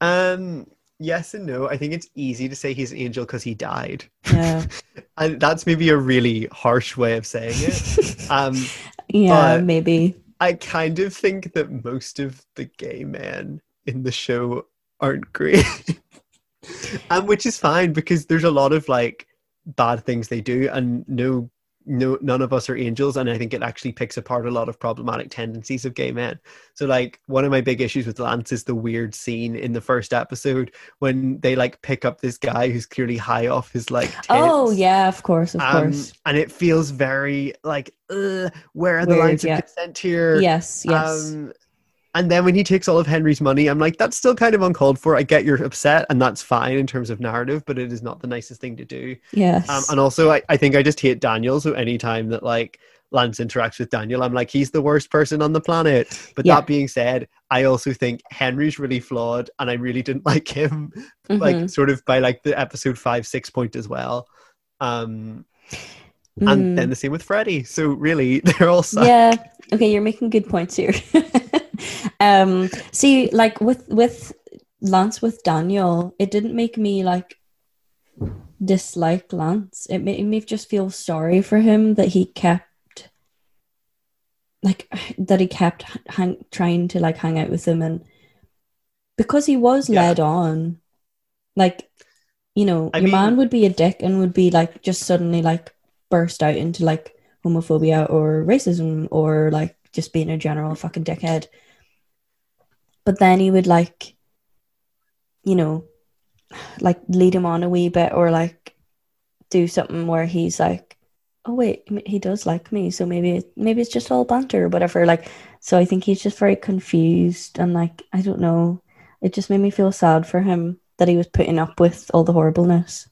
Um, yes and no. I think it's easy to say he's an angel because he died. Yeah, (laughs) And that's maybe a really harsh way of saying it. (laughs) um, yeah, maybe. I kind of think that most of the gay men in the show aren't great. and (laughs) which is fine because there's a lot of like bad things they do and no no none of us are angels and I think it actually picks apart a lot of problematic tendencies of gay men. So like one of my big issues with Lance is the weird scene in the first episode when they like pick up this guy who's clearly high off his like tits. Oh yeah, of course, of Um, course. and it feels very like, where are the Weird, lines yeah. of consent here? Yes, yes. Um, and then when he takes all of Henry's money, I'm like, that's still kind of uncalled for. I get you're upset, and that's fine in terms of narrative, but it is not the nicest thing to do. yes. Um, and also, I, I think I just hate Daniel. So anytime that like Lance interacts with Daniel, I'm like, he's the worst person on the planet. But Yeah. that being said, I also think Henry's really flawed, and I really didn't (laughs) like him, Mhm. like sort of by like the episode five, six point as well. Um, Mm. and then the same with Freddie. So really, (laughs) they're all yeah okay you're making good points here (laughs) um see like with with lance with daniel it didn't make me like dislike lance it made me just feel sorry for him that he kept like that he kept hang, trying to like hang out with him and because he was Yeah. led on like you know I your mean- man would be a dick and would be like just suddenly like burst out into like homophobia or racism or like just being a general fucking dickhead. But then he would like, you know, like lead him on a wee bit or like do something where he's like, oh wait, he does like me, so maybe maybe it's just all banter or whatever. Like, so I think he's just very confused and like I don't know. It just made me feel sad for him that he was putting up with all the horribleness.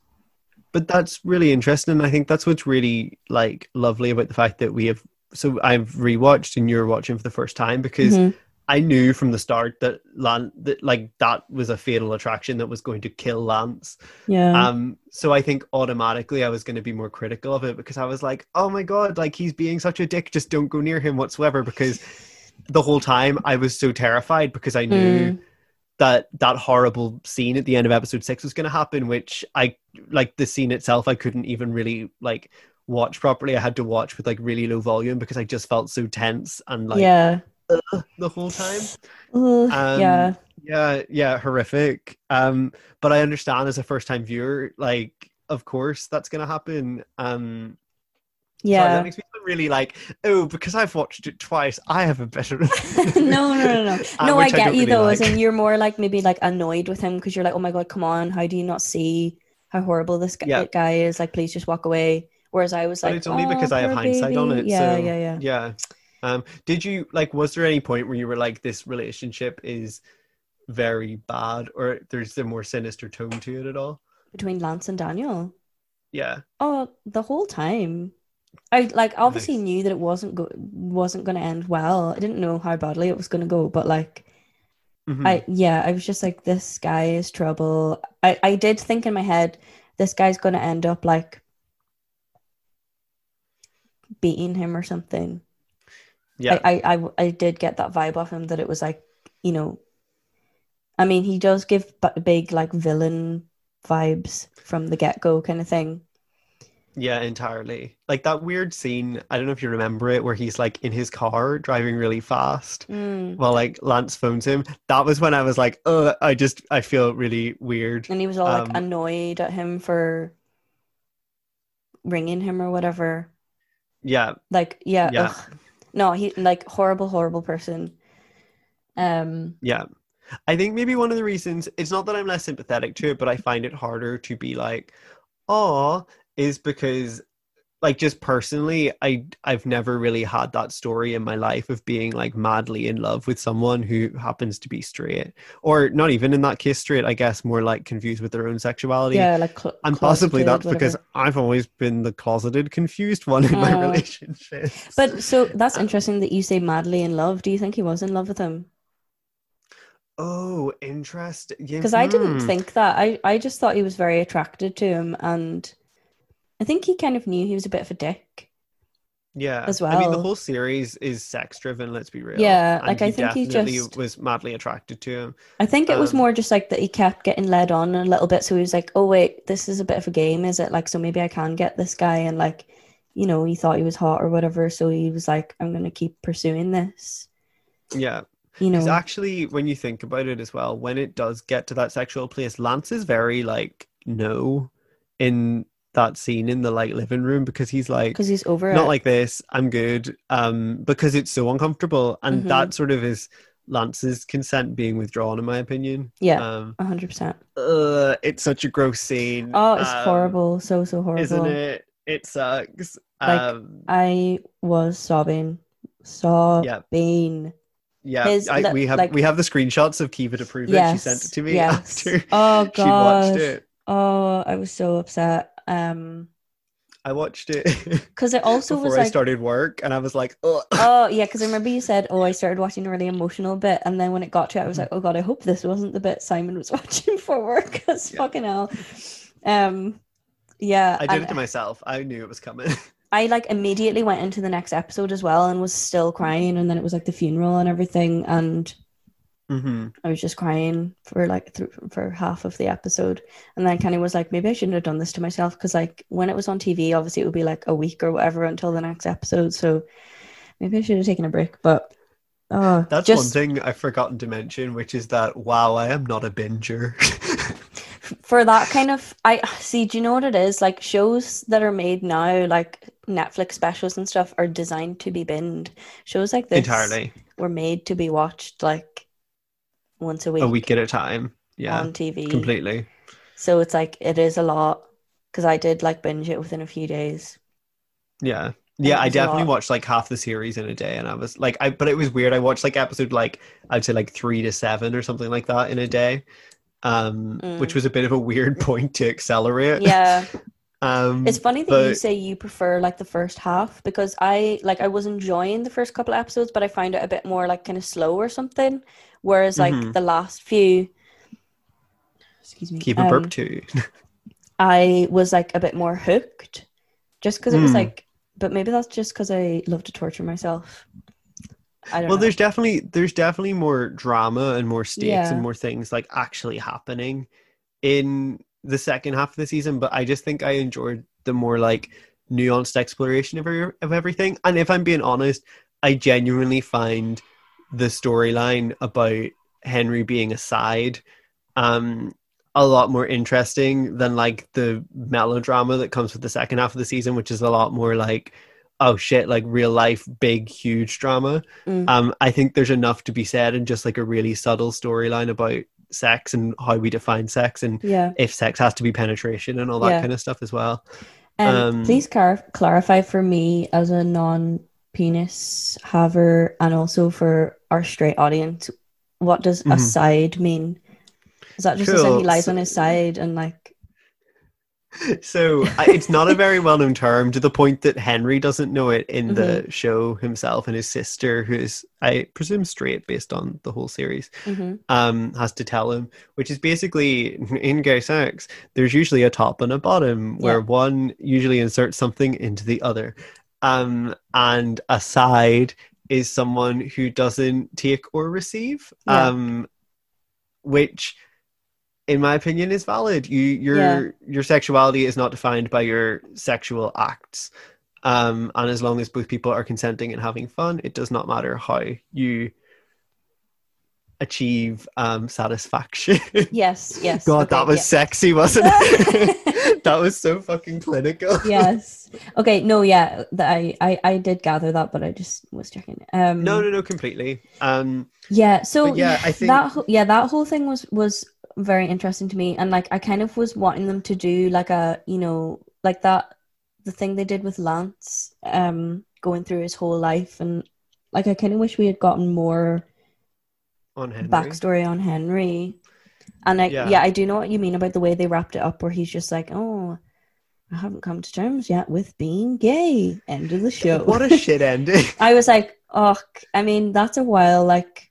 but that's really interesting and i think that's what's really like lovely about the fact that we have so i've rewatched and you're watching for the first time because Mhm. I knew from the start that Lance that like that was a fatal attraction that was going to kill lance Yeah. um so i think automatically i was going to be more critical of it because i was like oh my god like he's being such a dick just don't go near him whatsoever because (laughs) the whole time i was so terrified because i knew Mm. that that horrible scene at the end of episode six was going to happen which i like the scene itself i couldn't even really like watch properly i had to watch with like really low volume because i just felt so tense and like yeah. The whole time Ugh, Um, yeah. yeah yeah horrific um but i understand as a first time viewer like of course that's going to happen um sorry, Yeah. that makes me feel really like oh because i've watched it twice i have a better (laughs) no, no, no, no. No, (laughs) I I get you really though, like. as in you're more like maybe like annoyed with him because you're like, oh my god, come on, how do you not see how horrible this guy, Yeah. guy is? Like, please just walk away. Whereas I was but like, it's only "Oh, because i have poor hindsight on it Yeah, so yeah, yeah. yeah um did you like was there any point where you were like this relationship is very bad or there's a more sinister tone to it at all Between Lance and Daniel. yeah Oh, the whole time. I like obviously Nice. knew that it wasn't go- wasn't going to end well. I didn't know how badly it was going to go, but like Mhm. I yeah, I was just like, this guy is trouble. I I did think in my head, this guy's gonna end up like beating him or something. Yeah I, I I I did get that vibe off him that it was like, you know, I mean, he does give big like villain vibes from the get go kind of thing. Yeah, entirely. Like that weird scene, I don't know if you remember it, where he's like in his car driving really fast Mm. while like Lance phones him. That was when I was like, oh, I just, I feel really weird. And he was all like Um, annoyed at him for ringing him or whatever. Yeah, Like, yeah, Yeah. ugh. No, he like horrible, horrible person. Um, yeah. I think maybe one of the reasons, it's not that I'm less sympathetic to it, but I find it harder to be like, oh, is because like just personally i i've never really had that story in my life of being like madly in love with someone who happens to be straight or not even in that case straight i guess more like confused with their own sexuality yeah, like cl- and possibly that's because i've always been the closeted confused one in my Oh. relationship But so that's interesting that you say madly in love. Do you think he was in love with him? oh interesting yeah, Because I didn't hmm. think that. I I just thought he was very attracted to him, and I think he kind of knew he was a bit of a dick. Yeah, as well. I mean, the whole series is sex driven. Let's be real. Yeah, like, I think he just- was madly attracted to him. I think it was Um, more just like that he kept getting led on a little bit. So he was like, oh, wait, this is a bit of a game, is it? Like, so maybe I can get this guy. And like, you know, he thought he was hot or whatever. So he was like, I'm going to keep pursuing this. Yeah, You know, actually, when you think about it as well, when it does get to that sexual place, Lance is very like no in that scene in the like living room because he's like because he's over not it. like this i'm good um because it's so uncomfortable and Mhm. that sort of is lance's consent being withdrawn in my opinion Yeah. um 100%. uh, it's such a gross scene Oh, it's um, horrible. So, so horrible. isn't it it sucks Like, um I was sobbing. Sobbing. yeah his I, we have like- we have the screenshots of kiva to prove it she sent it to me yes. after Oh, (laughs) she'd watched it Oh, I was so upset. Um, i watched it (laughs) because it also before was i like, started work and i was like Ugh. oh yeah, because I remember you said, oh, I started watching a really emotional bit, and then when it got to it, I was like, oh god, I hope this wasn't the bit Simon was (laughs) watching for work, because Yeah. fucking hell. Um, yeah, i did and it to myself i knew it was coming (laughs) I like immediately went into the next episode as well, and was still crying, and then it was like the funeral and everything, and hmm I was just crying for like th- for half of the episode, and then kind of was like, maybe I shouldn't have done this to myself because like when it was on TV, obviously it would be like a week or whatever until the next episode. So maybe I should have taken a break. But oh, That's just one thing I've forgotten to mention, which is that wow, I am not a binger. (laughs) for that kind of I see. Do you know what it is? Like shows that are made now, like Netflix specials and stuff, are designed to be binned. Shows like this Entirely, were made to be watched like once a week, a week at a time. Yeah, on TV. completely. So it's like it is a lot because I did like binge it within a few days. Yeah, yeah. I definitely watched like half the series in a day, and I was like, I. But it was weird. I watched like episode like I'd say like three to seven or something like that in a day, um, which Mm. was a bit of a weird (laughs) point to accelerate. Yeah, (laughs) Um, it's funny that you say you prefer like the first half because I like I was enjoying the first couple episodes, but I find it a bit more like kind of slow or something. Whereas like Mhm. the last few, excuse me, keep a um, burp too. (laughs) I was like a bit more hooked, just because it was Mm. like. But maybe that's just because I love to torture myself. I don't well know. there's definitely there's definitely more drama and more stakes Yeah. and more things like actually happening in the second half of the season but i just think i enjoyed the more like nuanced exploration of, of everything and if i'm being honest i genuinely find the storyline about henry being a side um a lot more interesting than like the melodrama that comes with the second half of the season which is a lot more like oh shit like real life big huge drama Mm. um i think there's enough to be said in just like a really subtle storyline about sex and how we define sex and yeah. if sex has to be penetration and all that Yeah. kind of stuff as well Um, Um, please clar- clarify for me as a non-penis haver and also for our straight audience, what does Mhm. a side mean? Is that just in he lies So- on his side and like so it's not a very well known term to the point that henry doesn't know it in the Mm-hmm. show himself and his sister who is i presume straight based on the whole series mhm, um, has to tell him, which is basically in gay sex, there's usually a top and a bottom where Yeah. one usually inserts something into the other. Um, and a side is someone who doesn't take or receive, Yeah. um, which in my opinion is valid. You your Yeah. your sexuality is not defined by your sexual acts. Um, and as long as both people are consenting and having fun, it does not matter how you achieve um satisfaction. (laughs) yes, yes. God, okay, that was yeah. sexy, wasn't it? (laughs) that was so fucking clinical. (laughs) yes. Okay, no, yeah, I, I I did gather that, but I just was checking. Um, No, no, no, completely. Um, Yeah, so yeah, I think- that whole- yeah, that whole thing was was very interesting to me, and like I kind of was wanting them to do like a you know like that the thing they did with Lance, um, going through his whole life, and like I kind of wish we had gotten more on Henry. backstory on Henry, and like Yeah. yeah, I do know what you mean about the way they wrapped it up, where he's just like, oh, I haven't come to terms yet with being gay. End of the show. (laughs) What a shit ending. (laughs) I was like, oh, I mean, that's a while. Like,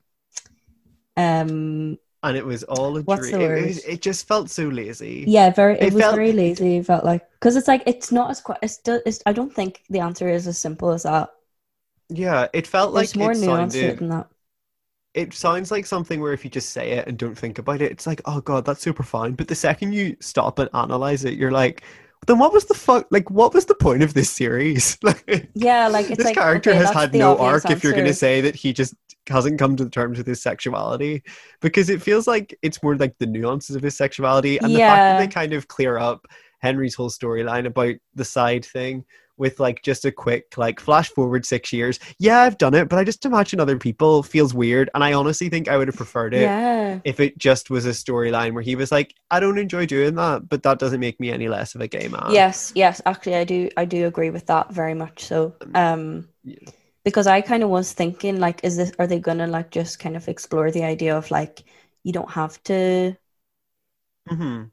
um, and it was all a What's dream. It, was- it just felt so lazy. Yeah, very. It, It was felt- very lazy. It felt like because it's like it's not as quite. It's still. It's, I don't think the answer is as simple as that. Yeah, it felt There's like more it nuance sounded. than that. It sounds like something where if you just say it and don't think about it, it's like, oh god, that's super fine. But the second you stop and analyze it, you're like, then what was the fuck? Like, what was the point of this series? (laughs) Like, Yeah, like it's this like character okay, has had no arc if you're going to say that he just hasn't come to terms with his sexuality because it feels like it's more like the nuances of his sexuality and the fact that they kind of clear up henry's whole storyline about the side thing with like just a quick like flash forward six years yeah i've done it but i just imagine other people feels weird and i honestly think i would have preferred it Yeah, if it just was a storyline where he was like i don't enjoy doing that but that doesn't make me any less of a gay man yes, yes. Actually, I do. I do agree with that very much. So, um, yeah. Because I kind of was thinking, like, is this? Are they gonna like just kind of explore the idea of like you don't have to hmm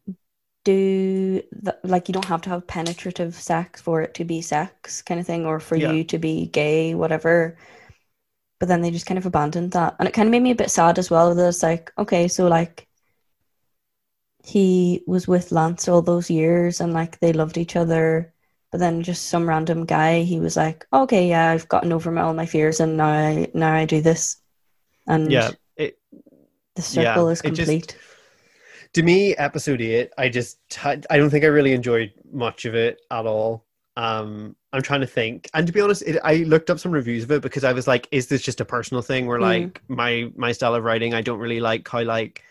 do the, like you don't have to have penetrative sex for it to be sex kind of thing or for Yeah. you to be gay whatever but then they just kind of abandoned that and it kind of made me a bit sad as well that it's like okay so like he was with Lance all those years and like they loved each other but then just some random guy he was like okay yeah I've gotten over my, all my fears and now I now I do this. And yeah it, the circle yeah, is it just- complete. To me episode 8 i just i don't think i really enjoyed much of it at all. Um i'm trying to think and to be honest it, i looked up some reviews of it because i was like is this just a personal thing where Mm. like my my style of writing i don't really like how like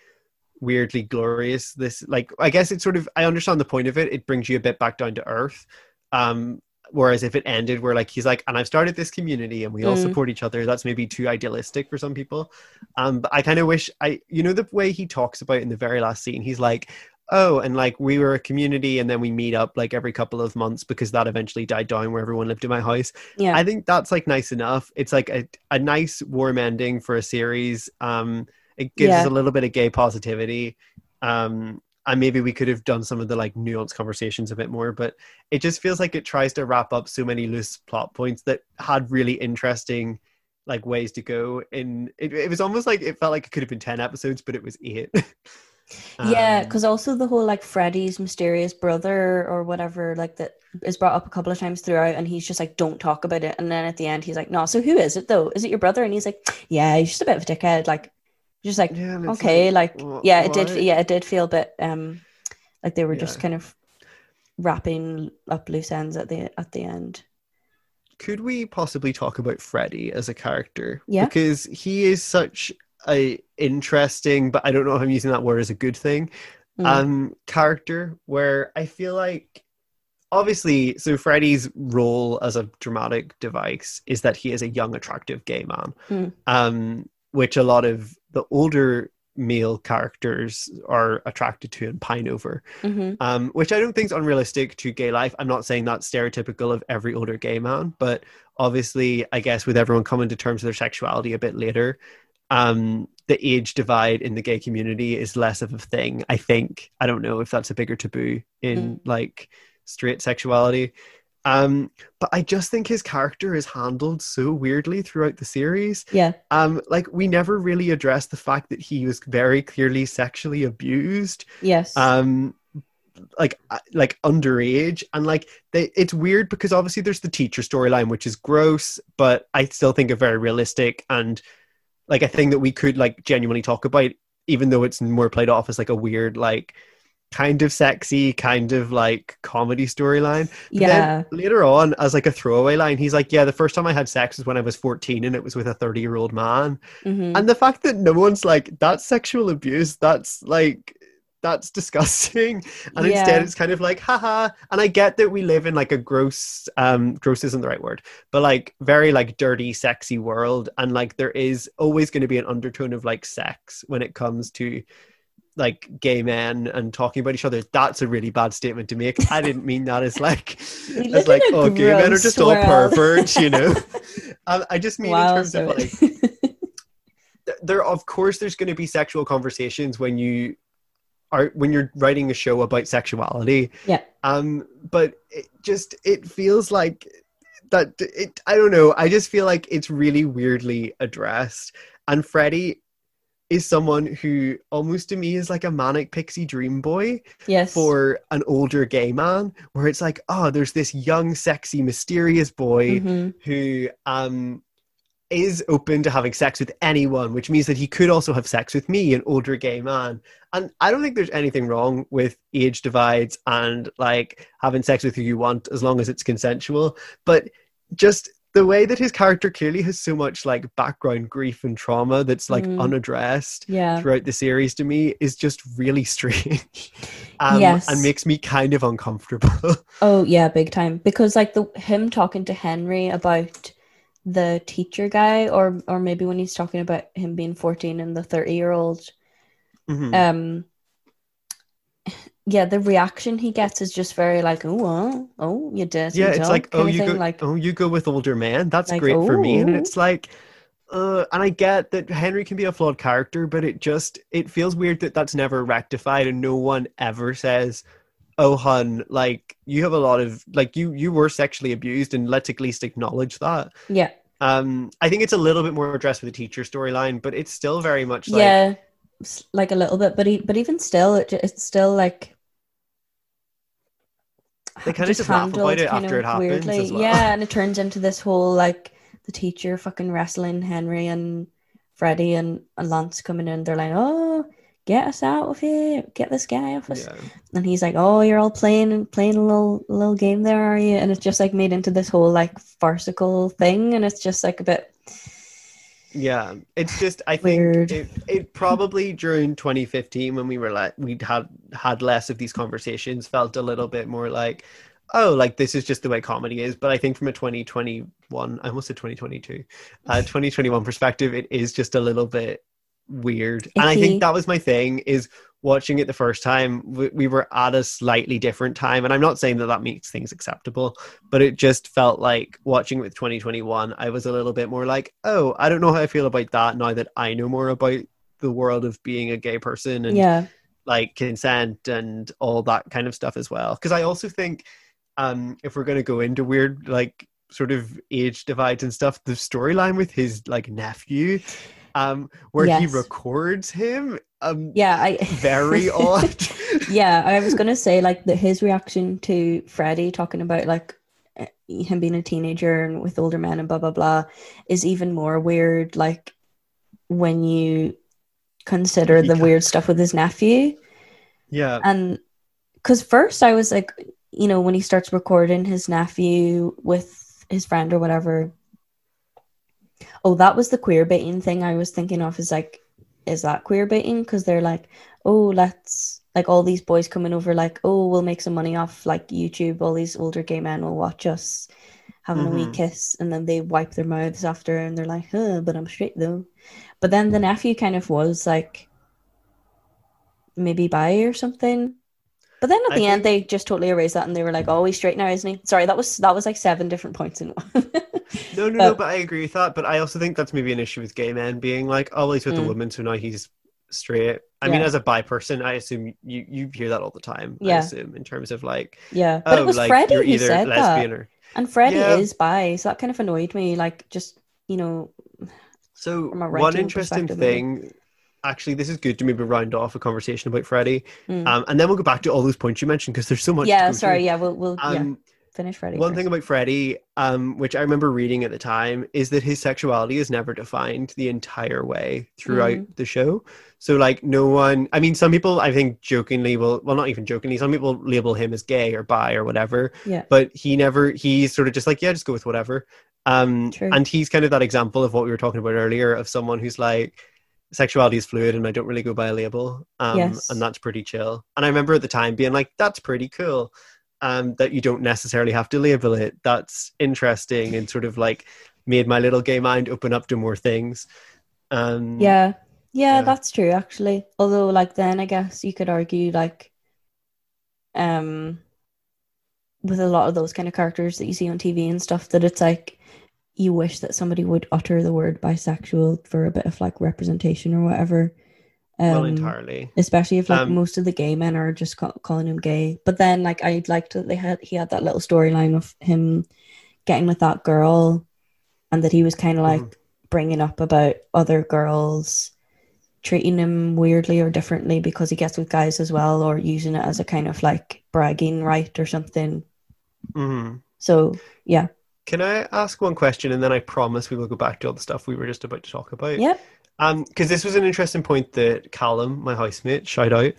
weirdly glorious this like i guess it's sort of i understand the point of it it brings you a bit back down to earth um whereas if it ended where like he's like and i've started this community and we all Mm. support each other that's maybe too idealistic for some people um but i kind of wish i you know the way he talks about in the very last scene he's like oh and like we were a community and then we meet up like every couple of months because that eventually died down where everyone lived in my house yeah I think that's like nice enough. It's like a, a nice warm ending for a series. Um, it gives us a little bit of gay positivity. Um, and maybe we could have done some of the like nuanced conversations a bit more, but it just feels like it tries to wrap up so many loose plot points that had really interesting like ways to go. In it, it was almost like it felt like it could have been ten episodes, but it was eight. (laughs) Yeah, Um, because also the whole like Freddie's mysterious brother or whatever, like that is brought up a couple of times throughout, and he's just like, don't talk about it. And then at the end, he's like, no, so who is it though? Is it your brother? And he's like, yeah, he's just a bit of a dickhead. Like, just like, yeah, okay, like, wh- yeah, it did, yeah, it did feel a bit, um, like they were just kind of wrapping up loose ends at the at the end. could we possibly talk about Freddie as a character? Yeah. Because he is such a interesting, but I don't know if I'm using that word as a good thing, Mm. um, character where I feel like obviously so Freddie's role as a dramatic device is that he is a young, attractive gay man. Mm. Um, which a lot of the older male characters are attracted to and pine over hmm um, which I don't think is unrealistic to gay life. I'm not saying that's stereotypical of every older gay man, but obviously, I guess with everyone coming to terms with their sexuality a bit later, um, the age divide in the gay community is less of a thing. I think I don't know if that's a bigger taboo in like straight sexuality. Um, but I just think his character is handled so weirdly throughout the series. Yeah, um like we never really addressed the fact that he was very clearly sexually abused. Yes, um like uh, like underage. And like they it's weird because obviously there's the teacher storyline which is gross but i still think a very realistic and like a thing that we could like genuinely talk about even though it's more played off as like a weird like kind of sexy kind of like comedy storyline. But yeah, then later on as like a throwaway line he's like yeah the first time i had sex was when i was 14 and it was with a 30 year old man. Hmm and the fact that no one's like that's sexual abuse. That's like that's disgusting. And Yeah. instead it's kind of like haha. And i get that we live in like a gross um gross isn't the right word but like very like dirty sexy world. And like there is always going to be an undertone of like sex when it comes to like gay men and talking about each other that's a really bad statement to make. I didn't mean that as like (laughs) as like oh gay men are just all perverts you know? (laughs) Um, i just mean in terms of like (laughs) there of course there's going to be sexual conversations when you are when you're writing a show about sexuality. Yeah. um but it just it feels like that it i don't know i just feel like it's really weirdly addressed. And freddie is someone who almost to me is like a manic pixie dream boy Yes. for an older gay man, where it's like, oh, there's this young, sexy, mysterious boy Mhm. who um is open to having sex with anyone, which means that he could also have sex with me, an older gay man. And I don't think there's anything wrong with age divides and like having sex with who you want as long as it's consensual. But just the way that his character clearly has so much like background grief and trauma that's like Mm. unaddressed Yeah. throughout the series to me is just really (laughs) strange um, Yes. and makes me kind of uncomfortable. (laughs) Oh yeah, big time. Because like the him talking to Henry about the teacher guy, or or maybe when he's talking about him being fourteen and the thirty year old, Mhm. um, yeah, the reaction he gets is just very like, oh, oh, oh you did, yeah, it's like oh, you go, like, oh, you go with older man. That's Like, great for me, and "Oh." it's like, uh, and I get that Henry can be a flawed character, but it just it feels weird that that's never rectified, and no one ever says, "Oh, hun, like you have a lot of like you you were sexually abused, and let's at least acknowledge that." yeah, Um, I think it's a little bit more addressed with the teacher storyline, but it's still very much like yeah, like a little bit, but he, but even still, it, it's still like They kinda just laugh about it after it happens as well. Yeah, and it turns into this whole like the teacher fucking wrestling Henry and Freddie and, and Lance coming in. They're like, "Oh, get us out of here! Get this guy off us!" yeah. And he's like, "Oh, you're all playing and playing a little little game there, are you?" And it's just like made into this whole like farcical thing, and it's just like a bit. Yeah, it's just I think it, it probably during 2015 when we were like we'd had had less of these conversations felt a little bit more like oh like this is just the way comedy is. But I think from a 2021 I almost said 2022 uh 2021 perspective it is just a little bit weird. And I think that was my thing is watching it the first time we, we were at a slightly different time. And I'm not saying that that makes things acceptable but it just felt like watching with 2021 i was a little bit more like oh i don't know how i feel about that now that i know more about the world of being a gay person and Yeah, like consent and all that kind of stuff as well. Because i also think um if we're going to go into weird like sort of age divides and stuff the storyline with his like nephew um where he records him um yeah, I very (laughs) odd yeah, I was gonna (laughs) say like the, his reaction to Freddie talking about like eh, him being a teenager and with older men and blah blah blah is even more weird. Like when you consider the weird stuff with his nephew, yeah and because first I was like, you know, when he starts recording his nephew with his friend or whatever. Oh, that was the queer baiting thing I was thinking of. Is like, is that queer baiting? Because they're like, oh, let's like all these boys coming over, like, oh, we'll make some money off like YouTube. All these older gay men will watch us having a wee Mhm. kiss, and then they wipe their mouths after, and they're like, huh, but I'm straight though. But then the nephew kind of was like, maybe bi or something. But then at I the end, think- they just totally erased that, and they were like, "Oh, he's straight now, isn't he?" Sorry, that was that was like seven different points in one. (laughs) (laughs) No, no, no, But- but I agree with that. But I also think that's maybe an issue with gay men being like, oh, well, he's with Mm. a woman, so now he's straight. I mean, as a bi person, I assume you you hear that all the time. I Yeah. assume in terms of like, yeah, but oh, it was like Freddie you're who either said lesbian that, or and Freddie Yeah. is bi, so that kind of annoyed me. Like, just you know, So From a one interesting maybe. thing, actually, this is good to maybe round off a conversation about Freddie, mm. um, and then we'll go back to all those points you mentioned because there's so much. yeah. Sorry, through. yeah, we'll we'll yeah Um, finish Freddie. One first. thing about Freddie, um, which I remember reading at the time, is that his sexuality is never defined the entire way throughout Mhm. the show. So, like, no one, I mean, some people, I think, jokingly will, well, not even jokingly, some people label him as gay or bi or whatever, Yeah. but he never, he's sort of just like, yeah, just go with whatever. Um, True. and he's kind of that example of what we were talking about earlier of someone who's like, sexuality is fluid and I don't really go by a label. Um, Yes. and that's pretty chill. And I remember at the time being like, that's pretty cool um, that you don't necessarily have to label it. That's interesting and sort of like made my little gay mind open up to more things. Um, Yeah. yeah, Yeah. that's true actually. Although, like, then I guess you could argue like, um, with a lot of those kind of characters that you see on TV and stuff, that it's like you wish that somebody would utter the word bisexual for a bit of like representation or whatever. Um, well, entirely. especially if like Um, most of the gay men are just ca- calling him gay. But then, like, I liked that they had he had that little storyline of him getting with that girl, and that he was kind of like Mhm. bringing up about other girls treating him weirdly or differently because he gets with guys as well, or using it as a kind of like bragging right or something. Mhm. So yeah, Can I ask one question and then I promise we will go back to all the stuff we were just about to talk about? yep, Um, because this was an interesting point that Callum, my housemate, shout out,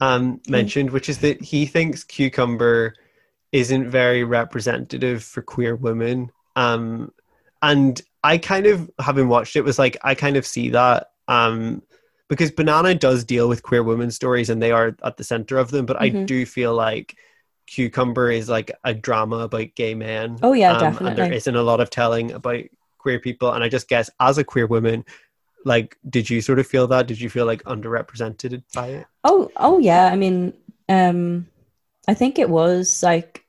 um, mentioned, which is that he thinks cucumber isn't very representative for queer women. Um, and I kind of, having watched it, was like I kind of see that. Um, because Banana does deal with queer women stories and they are at the center of them, but I Mhm. do feel like Cucumber is like a drama about gay men. Oh, yeah, um, And there isn't a lot of telling about queer people. And I just guess as a queer woman, like, did you sort of feel that? Did you feel like underrepresented by it? Oh, oh yeah. I mean, um, I think it was like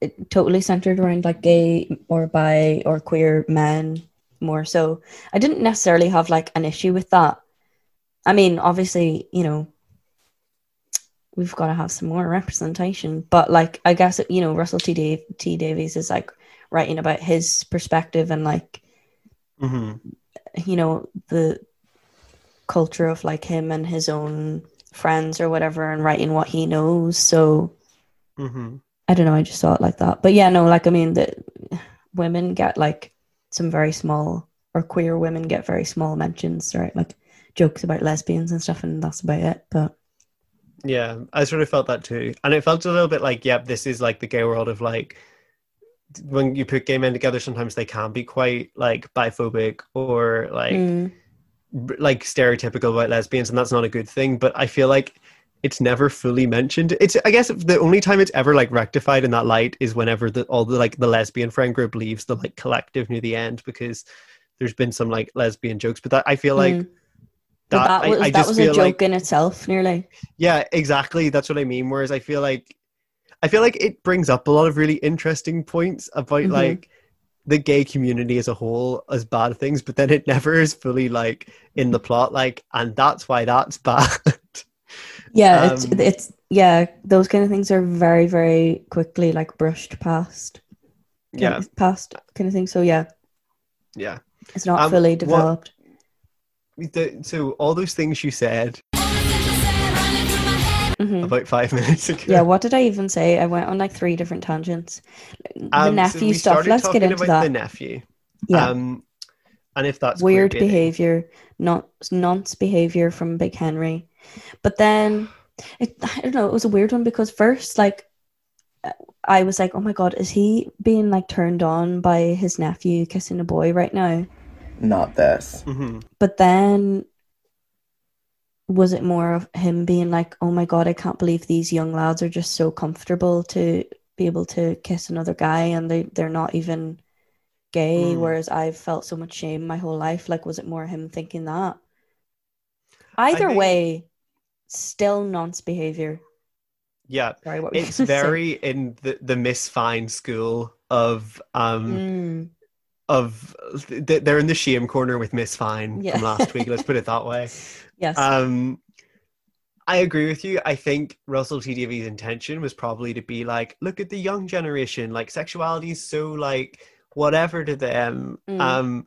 it totally centered around like gay or bi or queer men more so. I didn't necessarily have like an issue with that. I mean, obviously, you know, we've got to have some more representation, but like, I guess you know, Russell T. Dave- T. Davies is like writing about his perspective and like hmm you know the culture of like him and his own friends or whatever and writing what he knows. So hmm i don't know i just saw it like that. But yeah no like i mean that women get like some very small or queer women get very small mentions right? Like jokes about lesbians and stuff and that's about it but Yeah, I sort of felt that too. And it felt a little bit like, yep, this is like the gay world of like, when you put gay men together, sometimes they can be quite like biphobic or like mm, like stereotypical about lesbians, and that's not a good thing. But I feel like it's never fully mentioned. It's I guess the only time it's ever like rectified in that light is whenever the all the like the lesbian friend group leaves the like collective near the end because there's been some like lesbian jokes. But that I feel like mm. But that was I that just was a joke like- in itself nearly Yeah, exactly. That's what I mean. Whereas I feel like I feel like it brings up a lot of really interesting points about Mhm. like the gay community as a whole as bad things, but then it (laughs) never is fully like in the plot, like, and that's why that's (laughs) bad. yeah it's Um, it's yeah those kind of things are very very quickly like brushed past yeah, of- past kind of thing so yeah yeah. it's not Um, fully what- developed The, so all those things you said. About five (laughs) minutes ago. yeah what did i even say i went on like three different tangents the Um, nephew we stuff let's get into about that the nephew. yeah Um, and if that's weird behavior not nonce behavior from big henry but then it, i don't know it was a weird one because first like i was like oh my god is he being like turned on by his nephew kissing a boy right now Not this. Mhm. but then was it more of him being like oh my god i can't believe these young lads are just so comfortable to be able to kiss another guy and they, they're not even gay Mm. whereas i've felt so much shame my whole life like was it more him thinking that either think- way still nonce behavior Yeah, sorry it's gonna say? very in the the Miss Fine school of um Mm, of th- they're in the shame corner with Miss Fine Yeah. from last week. Let's put it that way. (laughs) yes Um, I agree with you. I think Russell T Davies' intention was probably to be like, look at the young generation. Like sexuality is so like whatever to them. Mm. Um,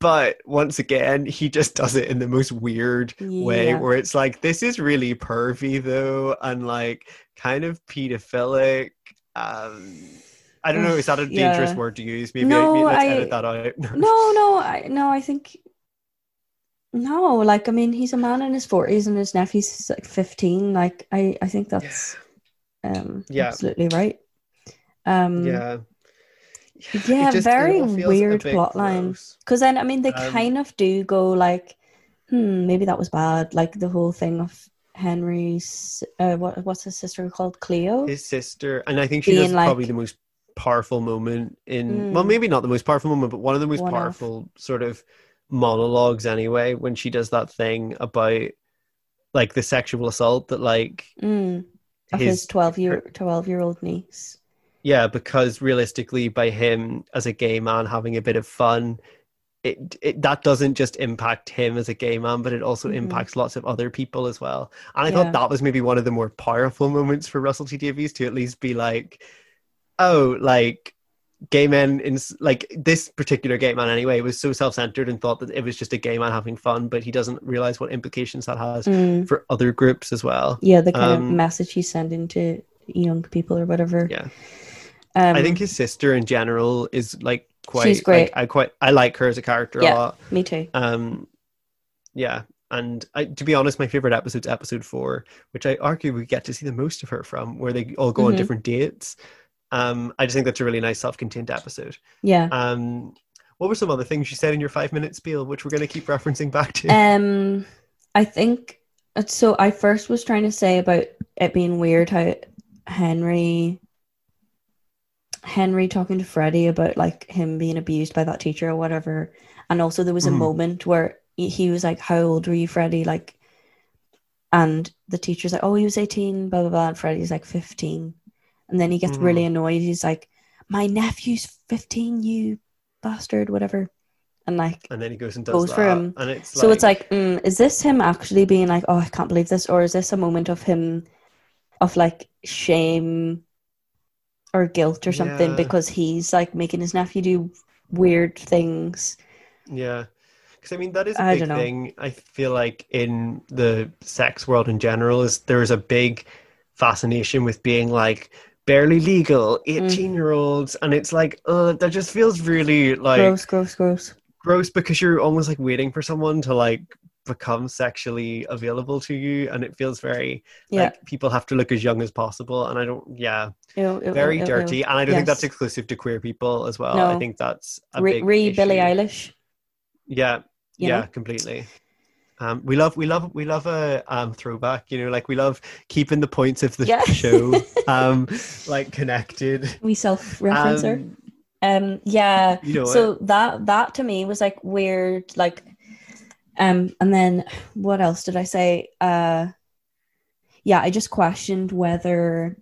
but once again, he just does it in the most weird way, where it's like, this is really pervy though, and like kind of pedophilic. Um, I don't know. Is that a (sighs) dangerous Yeah. word to use? Maybe, No, maybe let's I- edit that out. (laughs) no no i no i think no like i mean he's a man in his 40s and his nephew's like 15 like i i think that's um Yeah. absolutely right um yeah. yeah just- very all feels a weird plot line gross. because then i mean they Um, kind of do go like hmm maybe that was bad like the whole thing of henry's uh what what's his sister called cleo his sister, and I think she Being does probably like- the most powerful moment in. Well, Mm. maybe not the most powerful moment, but one of the most One powerful sort of monologues anyway. When she does that thing about like the sexual assault that like mm, of his- his 12 year 12 year old niece yeah, because realistically, by him as a gay man having a bit of fun. It, it that doesn't just impact him as a gay man, but it also Mhm. impacts lots of other people as well. And I Yeah. thought that was maybe one of the more powerful moments for Russell T Davies to at least be like, oh, like gay men in like this particular gay man anyway was so self-centered and thought that it was just a gay man having fun but he doesn't realize what implications that has Mm. for other groups as well Yeah, the kind of Um, message he's sending to young people or whatever. yeah Um, i think his sister in general is like quite She's great. like, i quite i like her as a character Yeah. a lot me too. um yeah and I, to be honest my favorite episode's episode four which i argue we get to see the most of her from where they all go on Mhm. different dates um i just think that's a really nice self-contained episode Yeah. um what were some other things you said in your five minute spiel which we're going to keep referencing back to Um, I think so. I first was trying to say about it being weird how Henry, Henry talking to Freddie about like him being abused by that teacher or whatever, and also there was a Mhm. moment where he, was like, "How old were you, Freddie?" Like, and the teacher's like, "Oh, he was eighteen." Blah blah blah. And Freddie's like fifteen, and then he gets Mhm. really annoyed. He's like, "My nephew's fifteen, you bastard!" Whatever, and like and then he goes and does Goes that for him. and it's so it's like, mm, is this him actually being like, oh, I can't believe this, or is this a moment of him, of like shame or guilt or something Yeah. because he's like making his nephew do weird things? Yeah. Because I mean that is a I big thing. I feel like in the sex world in general is there is a big fascination with being like barely legal Mm. 18 year olds and it's like uh that just feels really like gross, gross, gross. gross because you're almost like waiting for someone to like become sexually available to you and it feels very Yeah, like people have to look as young as possible and I don't yeah Ew, ew, very ew, dirty and I don't think that's exclusive to queer people as well I think that's a Re, big re Billie. Eilish. Yeah, You yeah, know? completely. Um, we love, we love, we love a um, throwback. You know, like we love keeping the points of the Yeah. (laughs) show (laughs) um, like connected. We self referencer. Um, Um, yeah. you know, so it. that that to me was like weird like um and then what else did i say uh yeah i just questioned whether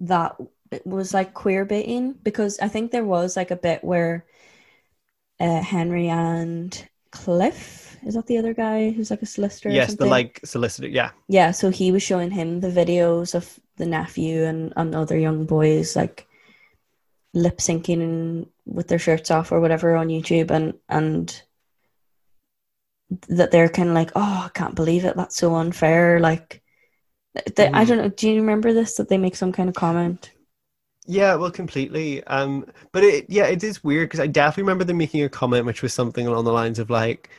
that was like queer baiting because i think there was like a bit where uh henry and cliff is that the other guy who's like a solicitor or yes, the like solicitor. Yeah, Yeah, so he was showing him the videos of the nephew and, and other young boys like lip syncing with their shirts off or whatever on YouTube and and that they're kind of like, oh, I can't believe it. That's so unfair. Like, they, I Mhm. don't know. Do you remember this? That they make some kind of comment. Yeah, well, completely. Um, but it, yeah, it is weird because I definitely remember them making a comment which was something along the lines of like,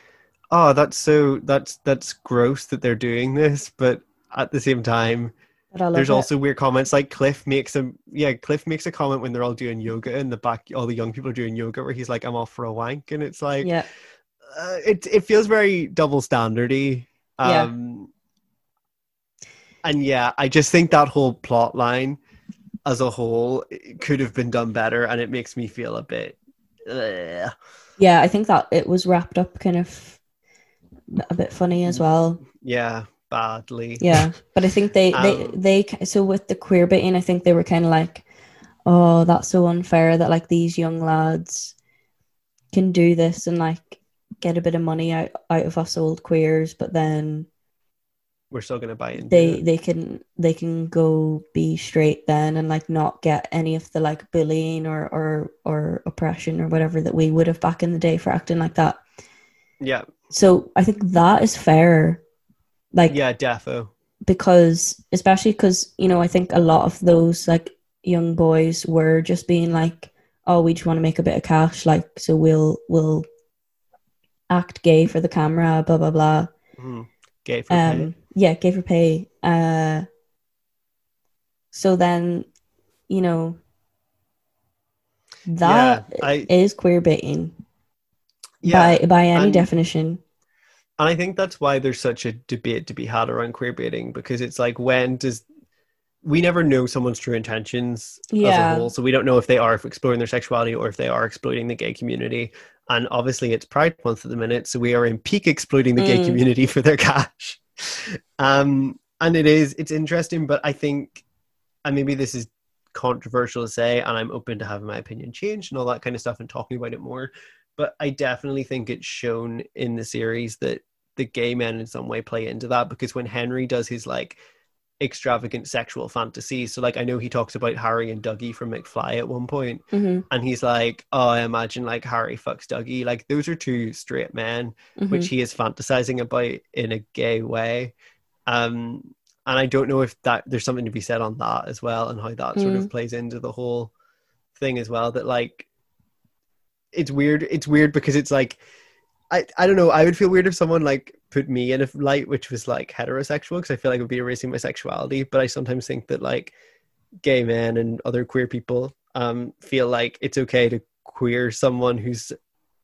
"Oh, that's so that's that's gross that they're doing this," but at the same time, But I love There's it. also weird comments like Cliff makes a yeah Cliff makes a comment when they're all doing yoga in the back all the young people are doing yoga where he's like I'm off for a wank and it's like yeah, uh, it it feels very double standardy Yeah. um and yeah I just think that whole plot line as a whole it could have been done better and it makes me feel a bit uh, yeah. I think that it was wrapped up kind of a bit funny as well. yeah badly Yeah, but I think they they Um, they so with the queer baiting, I think they were kind of like, oh, that's so unfair that like these young lads can do this and like get a bit of money out out of us old queers, but then we're still gonna buy into they it. they can they can go be straight then and like not get any of the like bullying or or or oppression or whatever that we would have back in the day for acting like that. yeah So I think that is fair. Like yeah defo because especially because you know i think a lot of those like young boys were just being like oh we just want to make a bit of cash like so we'll we'll act gay for the camera blah blah blah Mhm. gay for pay. Yeah gay for pay uh so then you know that yeah I is queer baiting yeah by by any and- definition And I think that's why there's such a debate to be had around queer baiting because it's like when does we never know someone's true intentions as a whole, so we don't know if they are exploring their sexuality or if they are exploiting the gay community. And obviously, it's Pride Month at the minute, so we are in peak exploiting the gay Mm. community (laughs) for their cash. Um, and it is it's interesting, but I think, and maybe this is controversial to say, and I'm open to having my opinion changed and all that kind of stuff and talking about it more but I definitely think it's shown in the series that the gay men in some way play into that because when Henry does his like extravagant sexual fantasies. So like I know he talks about Harry and Dougie from McFly at one point, hmm and he's like, "Oh, I imagine like Harry fucks Dougie." Like those are two straight men, hmm which he is fantasizing about in a gay way. Um, and I don't know if that there's something to be said on that as well, and how that sort of plays into the whole thing as well. That like, it's weird. It's weird because it's like, I I don't know. I would feel weird if someone like put me in a light which was like heterosexual because I feel like it would be erasing my sexuality. But I sometimes think that like gay men and other queer people um feel like it's okay to queer someone whose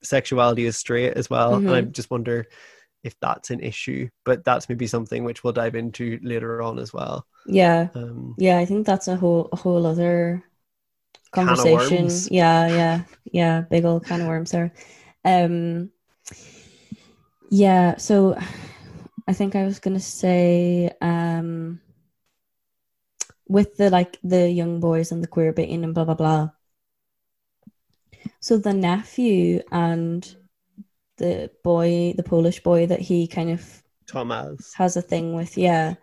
sexuality is straight as well. And I Mhm. just wonder if that's an issue. But that's maybe something which we'll dive into later on as well. Yeah. Um, Yeah, I think that's a whole a whole other conversation. Yeah, yeah, yeah, big old can of worms there. Um, yeah, so I think I was gonna say, um, with the like the young boys and the queer baiting and blah blah blah. So the nephew and the boy, the Polish boy that he kind of Thomas. has a thing with, yeah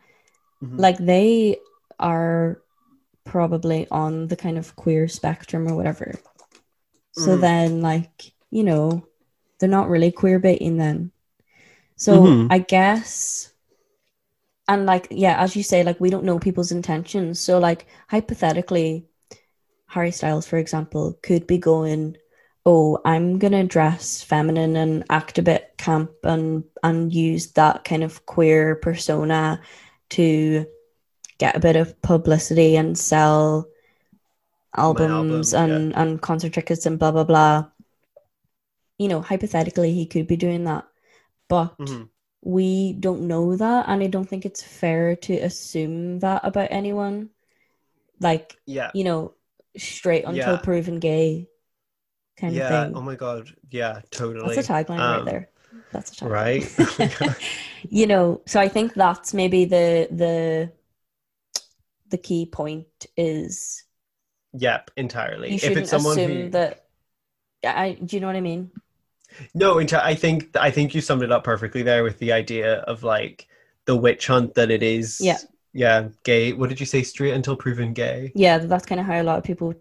Mhm. like they are probably on the kind of queer spectrum or whatever. So Mhm. then, like, you know, they're not really queer baiting then. So Mhm. I guess, and like, yeah, as you say, like, we don't know people's intentions. So, like, hypothetically, Harry Styles, for example, could be going, "Oh, I'm gonna dress feminine and act a bit camp and and use that kind of queer persona to get a bit of publicity and sell albums album, and and concert tickets and blah blah blah." You know, hypothetically, he could be doing that, but Mhm. we don't know that, and I don't think it's fair to assume that about anyone. Like, Yeah. you know, straight until Yeah. proven gay kind Yeah. of thing. Oh my god. Yeah. Totally. That's a tagline right Um, there. That's a tagline. Right. (laughs) (laughs) Oh you know, so I think that's maybe the the the key point is yep. Entirely. you shouldn't it's someone assume who that I do you know what I mean? No, I think I think you summed it up perfectly there with the idea of like the witch hunt that it is. Yeah. Yeah. Gay. What did you say? Straight until proven gay. Yeah, that's kind of how a lot of people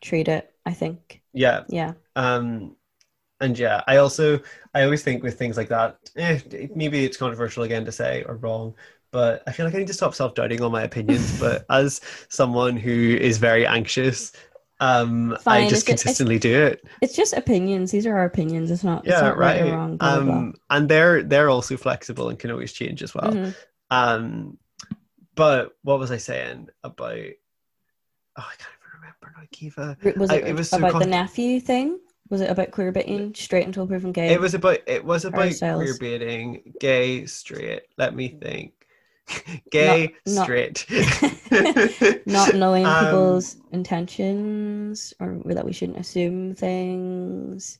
treat it, I think. Yeah. Yeah. Um, and yeah, I also I always think with things like that, eh, maybe it's controversial again to say or wrong, but I feel like I need to stop self doubting on my opinions. (laughs) but as someone who is very anxious, um, Fine, I just it's- it's- consistently do it. It's just opinions. These are our opinions. It's not it's Yeah, not right, right. or wrong. Blah, blah, blah. um, and they're they're also flexible and can always change as well. Mhm. Um, but what was I saying about? Oh, I can't even remember now, Kiva. Was I- it, it was so about the nephew thing? Was it about queer baiting straight until proven gay? It was about it was about queer baiting, gay, straight. Let me think. (laughs) Gay, Not- not- straight. (laughs) not knowing Um, people's intentions or that we shouldn't assume things.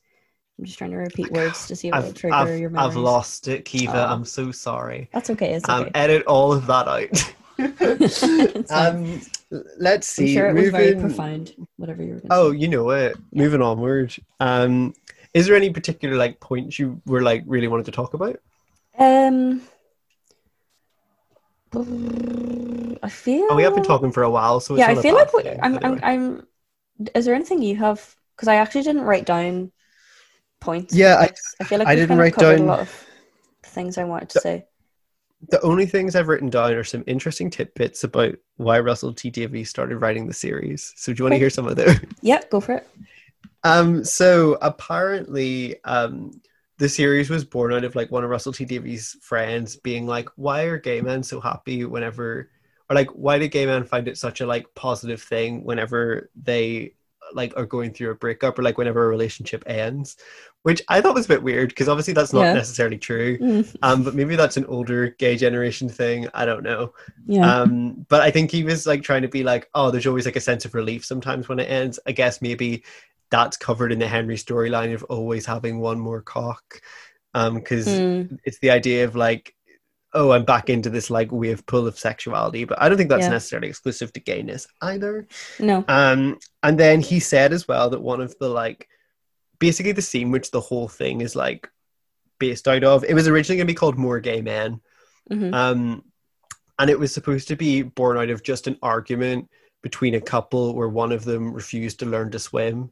I'm just trying to repeat words to see if it'll trigger I've, your I've lost it, Kiva. Oh. I'm so sorry. That's okay. It's Um, okay. edit all of that out. (laughs) Um, let's I'm see. sure it was very moving- profound. Whatever you were. Oh, say. you know it. Moving onward. Um, is there any particular like points you were like really wanted to talk about? Um. I feel. Oh, we have been talking for a while, so it's yeah, I feel bad like we, I'm, anyway. I'm. I'm. Is there anything you have? Because I actually didn't write down points. Yeah, I- I, I feel like I didn't write down- a lot of things I wanted to say. The only things I've written down are some interesting tidbits about why Russell T Davies started writing the series. So do you want to hear some of those? Yep, go for it. Um, so apparently, um, the series was born out of like one of Russell T Davies' friends being like, "Why are gay men so happy whenever, or like, why do gay men find it such a like positive thing whenever they like are going through a breakup or like whenever a relationship ends?" Which I thought was a bit weird because obviously that's not Yeah. necessarily true. Mm, Um, but maybe that's an older gay generation thing. I don't know. yeah. Um, but I think he was like trying to be like, oh, there's always like a sense of relief sometimes when it ends. I guess maybe that's covered in the Henry storyline of always having one more cock. Um, because Mm, it's the idea of like, oh, I'm back into this like wave pull of sexuality, but I don't think that's Yeah. necessarily exclusive to gayness either. no. Um, and then he said as well that one of the like, basically the scene which the whole thing is like based out of, it was originally going to be called More Gay Men. Mhm. Um, and it was supposed to be born out of just an argument between a couple where one of them refused to learn to swim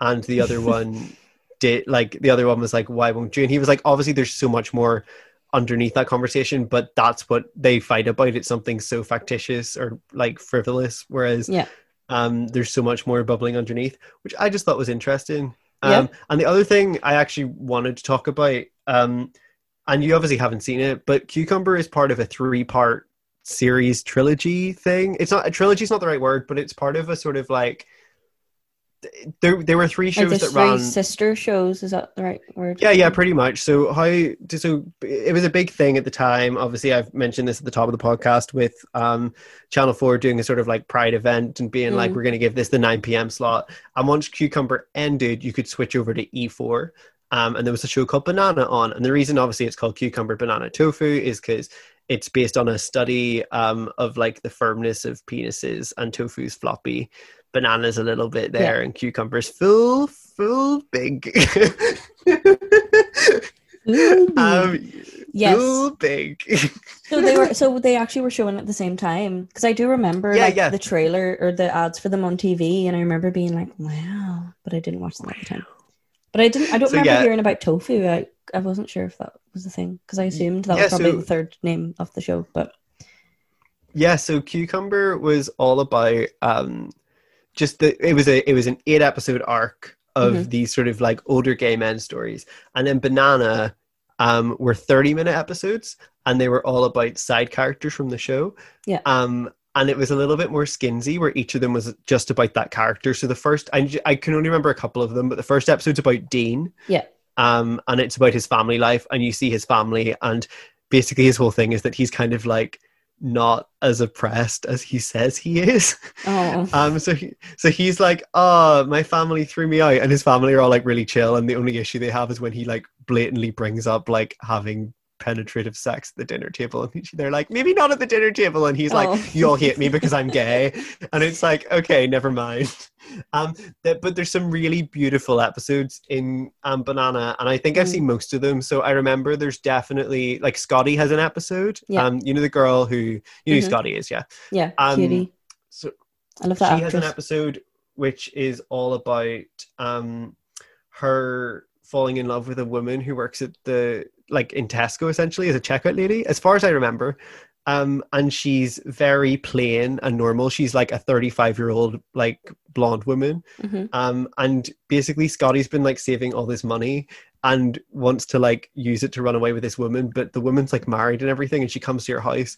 and the other (laughs) one did like the other one was like why won't you and he was like obviously there's so much more underneath that conversation but that's what they fight about it's something so factitious or like frivolous whereas Yeah. um there's so much more bubbling underneath which i just thought was interesting Yeah. um and the other thing i actually wanted to talk about um and you obviously haven't seen it but cucumber is part of a three part series trilogy thing it's not a trilogy is not the right word but it's part of a sort of like there there were three shows that three ran sister shows, is that the right word? yeah, yeah, pretty much. So how so it was a big thing at the time. Obviously, I've mentioned this at the top of the podcast with um, Channel Four doing a sort of like Pride event and being like, Mm. we're going to give this the nine p.m. slot. And once Cucumber ended, you could switch over to E4. Um, and there was a show called Banana on, and the reason obviously it's called Cucumber Banana Tofu is because it's based on a study um, of like the firmness of penises and tofu's floppy bananas a little bit there and cucumbers full (laughs) full big um Yes. full big So they were so (laughs) they actually were showing at the same time because I do remember Yeah, like yeah. the trailer or the ads for them on TV, and I remember being like, "Wow!" But I didn't watch them at the time. But I didn't. I don't So, remember yeah. hearing about tofu. I I wasn't sure if that was the thing because I assumed that Yeah, was probably so- the third name of the show. But yeah so cucumber was all about um just the it was a it was an eight episode arc of Mhm. these sort of like older gay men stories and then banana um were 30 minute episodes and they were all about side characters from the show Yeah. um and it was a little bit more skinsy where each of them was just about that character so the first I, I can only remember a couple of them but the first episode's about dean Yeah. um and it's about his family life and you see his family and basically his whole thing is that he's kind of like not as oppressed as he says he is. Oh, (laughs) um so he, so he's like oh my family threw me out and his family are all like really chill and the only issue they have is when he like blatantly brings up like having penetrative sex at the dinner table and (laughs) they're like maybe not at the dinner table and he's Oh. like you'll hate me (laughs) because i'm gay and it's like okay never mind um that, but there's some really beautiful episodes in um banana and i think i've Mm. seen most of them so i remember there's definitely like scotty has an episode Yeah. um you know the girl who you know Mhm. scotty is yeah yeah, um, cutie. so I love that she that has an episode which is all about um her falling in love with a woman who works at the like in Tesco essentially as a checkout lady as far as I remember. Um and she's very plain and normal. She's like a 35 year old like blonde woman. Mhm. um and basically Scotty's been like saving all this money and wants to like use it to run away with this woman but the woman's like married and everything and she comes to your house.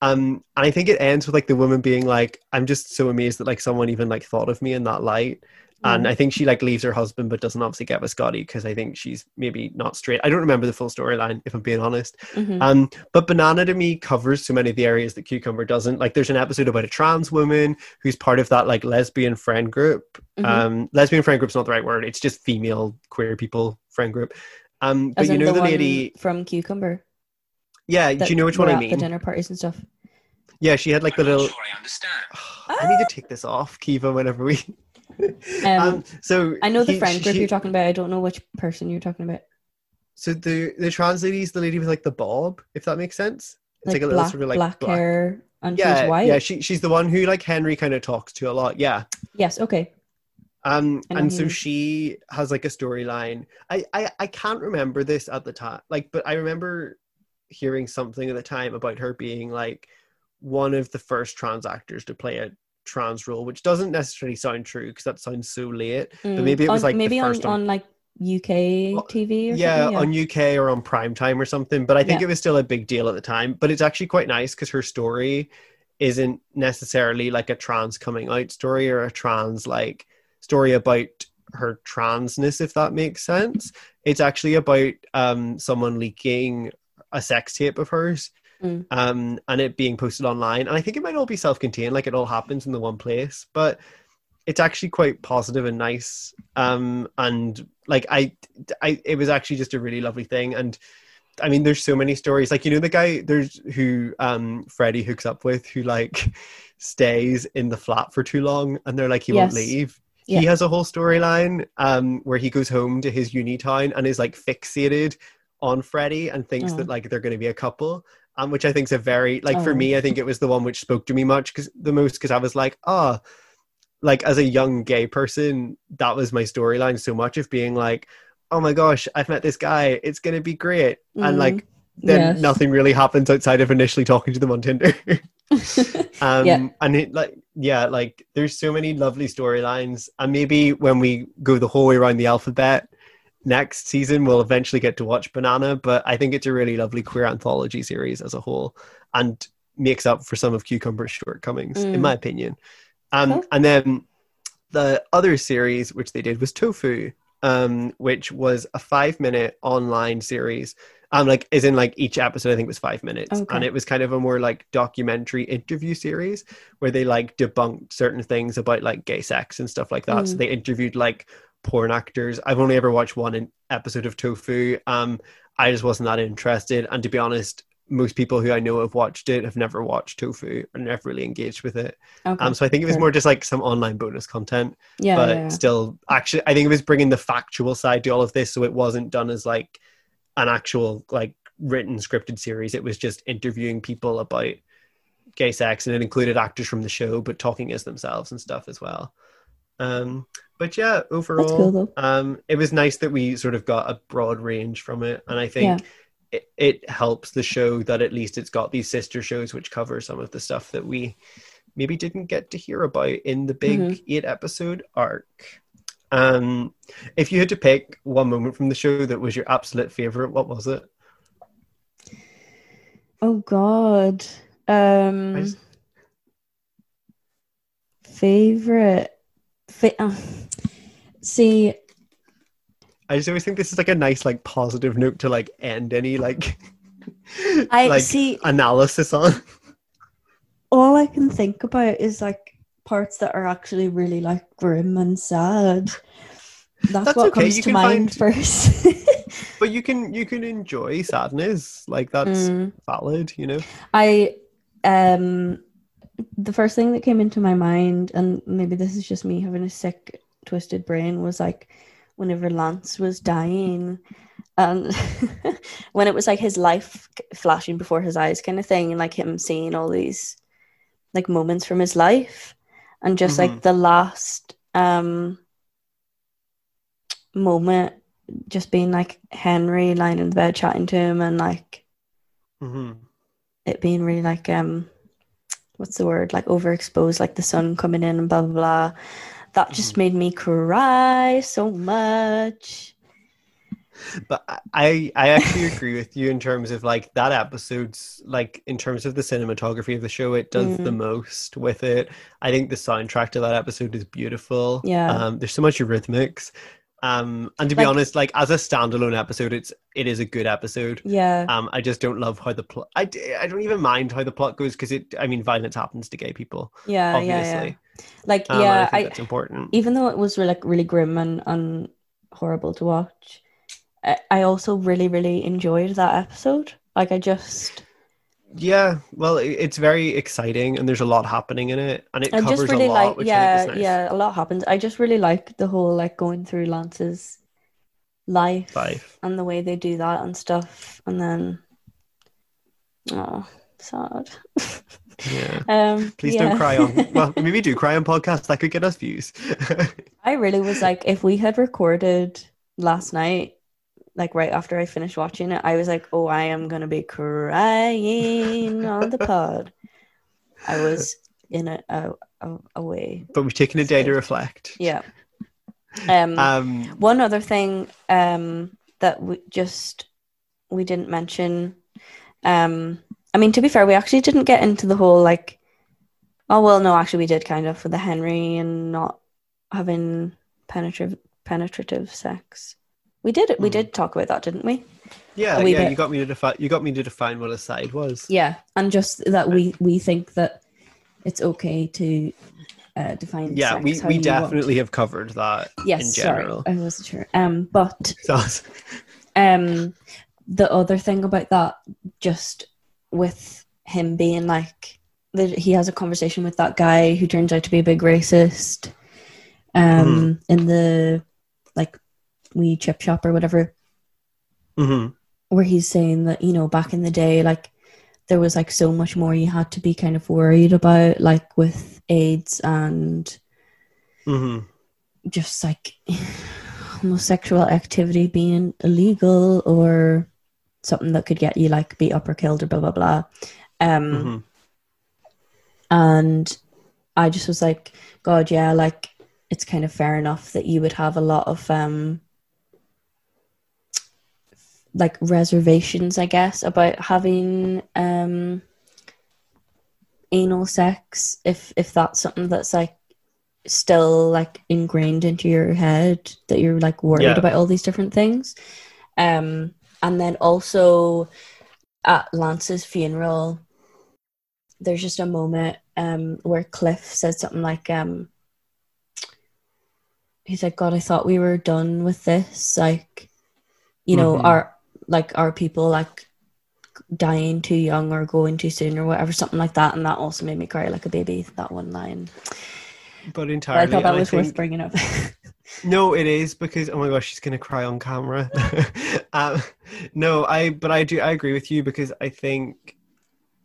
Um and i think it ends with like the woman being like i'm just so amazed that like someone even like thought of me in that light and Mhm. i think she like leaves her husband but doesn't obviously get with scotty because i think she's maybe not straight i don't remember the full storyline if i'm being honest Mhm. um, but Banana to me covers so many of the areas that Cucumber doesn't. Like, there's an episode about a trans woman who's part of that like lesbian friend group. Mhm. Um, lesbian friend group's not the right word. It's just female queer people friend group. Um, but As you know the, one lady. from Cucumber. Yeah, do you know which one I mean? The dinner parties and stuff. Yeah, she had like the I'm not little. sure I understand. I need to take this off, Kiva. Whenever we. Um, so I know the he- friend group she- you're talking about. I don't know which person you're talking about. So the the trans lady is the lady with like the bob, if that makes sense. It's Like, like, a little black, sort of like black, hair and Yeah, she's white. yeah. She she's the one who like Henry kind of talks to a lot. Yeah. Yes. Okay. Um, and so she has like a storyline. I, I I can't remember this at the time, like, but I remember hearing something at the time about her being like one of the first trans actors to play a trans role, which doesn't necessarily sound true because that sounds so late. But Mm, maybe it was on- like the maybe first on, on- like UK TV or yeah, something. on UK or on prime time or something. But I think Yeah. it was still a big deal at the time. But it's actually quite nice because her story isn't necessarily like a trans coming out story or a trans like story about her transness, if that makes sense. It's actually about um someone leaking a sex tape of hers. Mm. Um, and it being posted online, and I think it might all be self-contained, like it all happens in the one place. But it's actually quite positive and nice um and like i i it was actually just a really lovely thing and i mean there's so many stories like you know the guy there's who um freddie hooks up with who like (laughs) stays in the flat for too long and they're like he won't leave Yeah. he has a whole storyline um where he goes home to his uni town and is like fixated on freddie and thinks Oh. that like they're going to be a couple um, which I think is a very like for Oh. me, I think it was the one which spoke to me much because the most because I was like, oh, like as a young gay person, that was my storyline so much of being like, oh my gosh, I've met this guy, it's gonna be great, and Mhm. like then Yes. nothing really happens outside of initially talking to them on Tinder. (laughs) (laughs) um Yeah. and it like yeah like there's so many lovely storylines and maybe when we go the whole way around the alphabet next season we'll eventually get to watch banana but i think it's a really lovely queer anthology series as a whole and makes up for some of cucumber's shortcomings in Mm. my opinion um Cool. and then the other series which they did was tofu um which was a five minute online series um like is in like each episode i think was five minutes Okay. and it was kind of a more like documentary interview series where they like debunked certain things about like gay sex and stuff like that so Mm. they interviewed like porn actors. I've only ever watched one in- episode of tofu. Um i just wasn't that interested. And to be honest most people who i know have watched it have never watched tofu and never really engaged with it. Okay. um so i think it was more just like some online bonus content yeah, but yeah, yeah. still actually i think it was bringing the factual side to all of this so it wasn't done as like an actual like written scripted series. It was just interviewing people about gay sex and it included actors from the show but talking as themselves and stuff as well um but yeah overall cool, um it was nice that we sort of got a broad range from it. And i think it, it helps the show that at least it's got these sister shows which cover some of the stuff that we maybe didn't get to hear about in the big Mhm. eight episode arc. Um if you had to pick one moment from the show that was your absolute favorite what was it? Oh God. Um just- favorite fa- uh, see i just always think this is like a nice like positive note to like end any like (laughs) I like see analysis on (laughs) all I can think about is like parts that are actually really like grim and sad. That's, That's what okay, comes you to mind find- first. (laughs) but you can you can enjoy sadness like that's Mm. valid you know I um the first thing that came into my mind, and maybe this is just me having a sick, twisted brain, was like whenever Lance was dying and (laughs) when it was like his life flashing before his eyes kind of thing, and like him seeing all these like moments from his life and just like Mhm. the last um moment just being like Henry lying in the bed chatting to him and like hmm it being really like um what's the word like overexposed like the sun coming in and blah blah blah that just made me cry so much but I I actually agree with you in terms of like that episode's like in terms of the cinematography of the show, it does the Mm. most with it. I think the soundtrack to that episode is beautiful. Yeah. Um there's so much rhythmics. Um and to be Like- honest, like as a standalone episode, it's it is a good episode. yeah Um I just don't love how the plot I, I don't even mind how the plot goes because it I mean violence happens to gay people, yeah obviously. yeah yeah like Um, I yeah think I, that's important. even though it was really, like really grim and, and horrible to watch I, I also really really enjoyed that episode like i just Yeah, well, it's very exciting, and there's a lot happening in it, and it i covers just really a lot, like which yeah I think is nice. yeah a lot happens i just really like the whole like going through lance's life Life. and the way they do that and stuff and then oh sad Yeah. (laughs) um Please yeah. don't cry on. (laughs) Well, maybe do cry on podcasts. That could get us views. (laughs) i really was like if we had recorded last night like right after i finished watching it i was like oh i am gonna be crying on the pod i was in a, a, a, a way but we've taken a day to reflect. yeah um Um. One other thing um, that we just we didn't mention. Um, I mean, to be fair, we actually didn't get into the whole like. Oh well, no, actually, we did kind of for the Henry and not having penetrative penetrative sex. We did it. We Hmm. did talk about that, didn't we? Yeah. Yeah. bit. You got me to define. You got me to define what a side was. Yeah, and just that we we think that it's okay to uh, define. Yeah. we we definitely want. have covered that. Yes, In sorry. I wasn't sure. Um, but (laughs) um the other thing about that just with him being like that he has a conversation with that guy who turns out to be a big racist um in the wee chip shop or whatever Mhm. where he's saying that you know back in the day like there was like so much more you had to be kind of worried about, like with AIDS and hmm just like (sighs) homosexual activity being illegal or something that could get you like beat up or killed or blah blah blah. Um, hmm and I just was like, God, yeah, like it's kind of fair enough that you would have a lot of um like reservations, I guess, about having um anal sex if if that's something that's like still like ingrained into your head that you're like worried Yeah. about all these different things. Um and then also at Lance's funeral there's just a moment um where Cliff says something like um he's like god I thought we were done with this like you know Mhm. our like are people like dying too young or going too soon or whatever something like that and that also made me cry like a baby that one line But but entirely. I thought that was worth think- bringing up (laughs) No, it is because oh my gosh, she's gonna cry on camera. (laughs) um, no, I but I do I agree with you because I think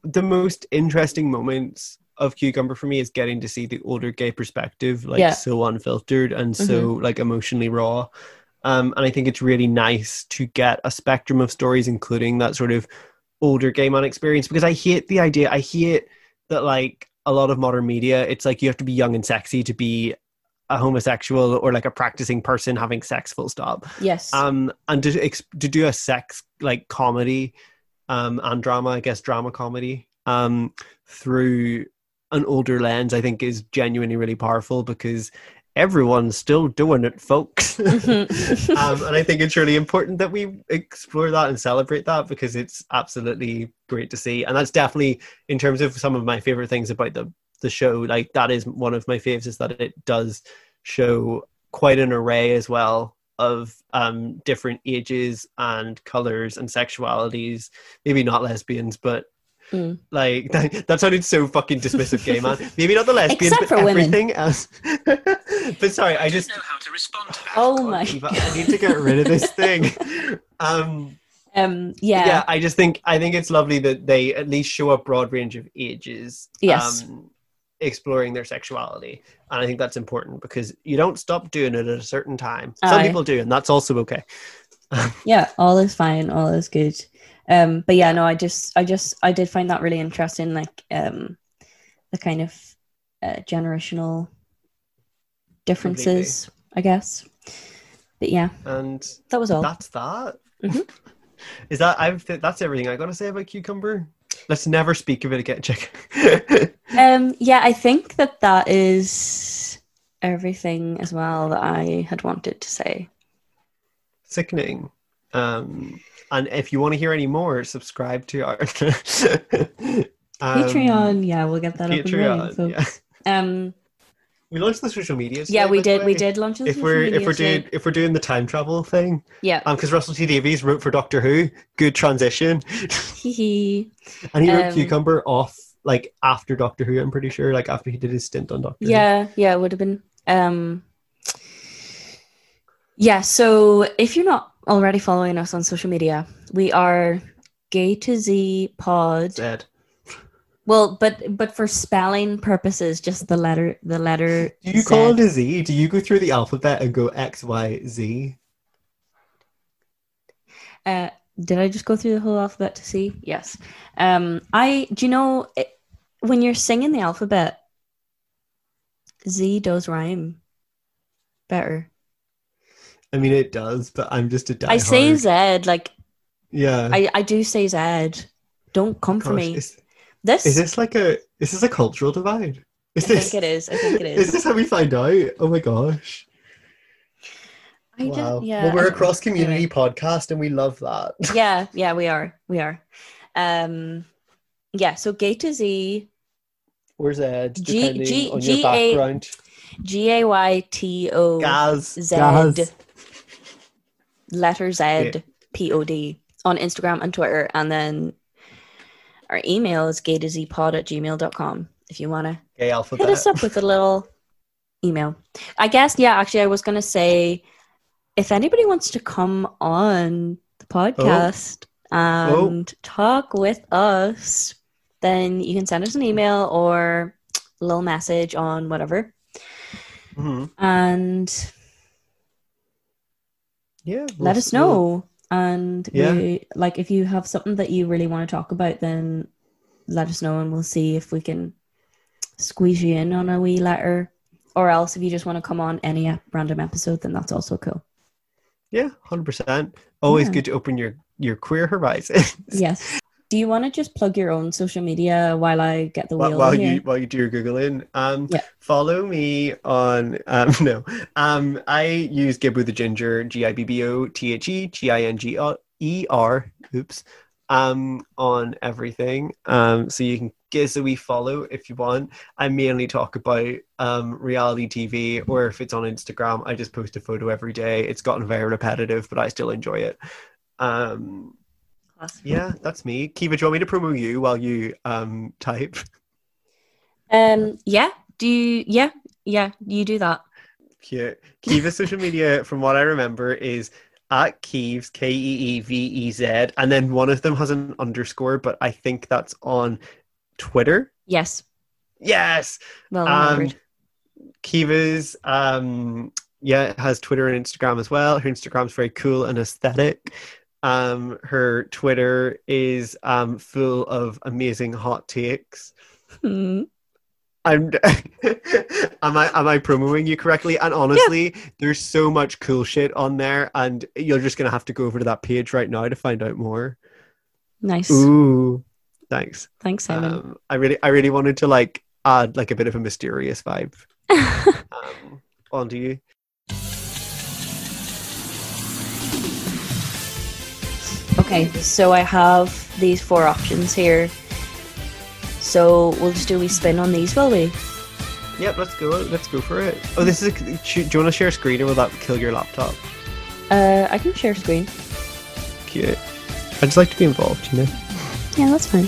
the most interesting moments of Cucumber for me is getting to see the older gay perspective, like Yeah. Mm-hmm. so unfiltered and so like emotionally raw. Um, and I think it's really nice to get a spectrum of stories, including that sort of older gay man experience. Because I hate the idea. I hate that like a lot of modern media, it's like you have to be young and sexy to be a homosexual or like a practicing person having sex full stop yes um and to ex- to do a sex like comedy um and drama i guess drama comedy um through an older lens i think is genuinely really powerful because everyone's still doing it folks (laughs) Mhm. (laughs) um, and I think it's really important that we explore that and celebrate that because it's absolutely great to see. And that's definitely in terms of some of my favorite things about the the show. Like that is one of my faves is that it does show quite an array as well of um, different ages and colors and sexualities. Maybe not lesbians, but. Mm. Like that, that sounded so fucking dismissive, gay man. (laughs) Maybe not the lesbians, Except but for women. everything else. (laughs) but sorry, I just know how to respond to that. oh God, my Eva, I need to get rid of this (laughs) thing. Um, um yeah. yeah I just think I think it's lovely that they at least show a broad range of ages. Yes. Um, exploring their sexuality, and I think that's important because you don't stop doing it at a certain time. Some Aye. people do, and that's also okay. yeah all is fine all is good um but yeah no i just i just i did find that really interesting like um the kind of uh, generational differences i guess but yeah And that was all that's that. Mhm. (laughs) Is that I've that's everything I got to say about cucumber. Let's never speak of it again, chick. (laughs) um yeah i think that that is everything as well that i had wanted to say sickening. Um, and if you want to hear any more, subscribe to our (laughs) um, patreon yeah we'll get that up and running, Patreon. Yeah. um We launched the social media. yeah we the did we did launch on If social we're if we're today. doing if we're doing the time travel thing, yeah um, because Russell T Davies wrote for Doctor Who, good transition, (laughs) and he wrote Um, Cucumber off like after Doctor Who. I'm pretty sure, like after he did his stint on Doctor Who. Yeah, yeah, it would have been. Um, yeah, so if you're not already following us on social media, we are Gay to Z Pod. Zed. Well, but but for spelling purposes, just the letter the letter. Do you Z. call it a Z? Do you go through the alphabet and go X, Y, Z? Uh, did I just go through the whole alphabet to see? Yes. Um, I do you know it, when you're singing the alphabet, Z does rhyme better. I mean, it does, but I'm just a diehard. I say Z like Yeah. I, I do say Z. Don't come for me. Is, This, is this like a is this a cultural divide? Is I this think it is. I think it is is. this how we find out? Oh my gosh! I wow. just, yeah. well, we're I a cross community anyway. podcast, and we love that. (laughs) Yeah, yeah, we are. We are. Um, yeah. So gay to Z, Where's Ed? G- Depending G- on your A- background. G A Y T O Gaz. Z Gaz. Letter Z P O D on Instagram and Twitter, and then our email is gay to Z pod at gmail.com if you want to hit us up with a little email. I guess, yeah, actually, I was going to say if anybody wants to come on the podcast and talk with us, then you can send us an email or a little message on whatever. Mhm. And Yeah. we'll let us know. And Yeah. we, like if you have something that you really want to talk about, then let us know and we'll see if we can squeeze you in on a wee letter. Or else if you just want to come on any random episode, then that's also cool. Yeah, hundred percent. Always Yeah. good to open your your queer horizons. Yes. (laughs) Do you want to just plug your own social media while I get the while, wheel while here? you while you do your googling? Um Yeah. follow me on um (laughs) no. Um i use gibbo the ginger g-i-b-b-o-t-h-e g-i-n-g-e-r oops um on everything. Um so you can give us a wee follow if you want. I mainly talk about um reality tv or if it's on instagram i just post a photo every day. It's gotten very repetitive but i still enjoy it. Um Class. yeah that's me kiva do you want me to promo you while you um type Um. Yeah. Do you? Yeah. Yeah. You do that. Cute. Kiva's social media, from what I remember, is at Keeves, K E E V E Z, and then one of them has an underscore, but I think that's on Twitter. Yes. Yes. Well Um. Kiva's, um, yeah, has Twitter and Instagram as well. Her Instagram's very cool and aesthetic. Um, her Twitter is um full of amazing hot takes. Hmm. I'm (laughs) am I am I promoting you correctly? And honestly, there's so much cool shit on there, and you're just gonna have to go over to that page right now to find out more. Nice. Ooh, thanks. Thanks, Simon. Um, I really I really wanted to like add like a bit of a mysterious vibe (laughs) um, onto you. Okay. So I have these four options here. So we'll just do a wee spin on these, will we? Yep, let's go. Let's go for it. Oh, this is. A, do you want to share a screen, or will that kill your laptop? Uh, I can share screen. Cute. I just like to be involved, you know. Yeah, that's fine.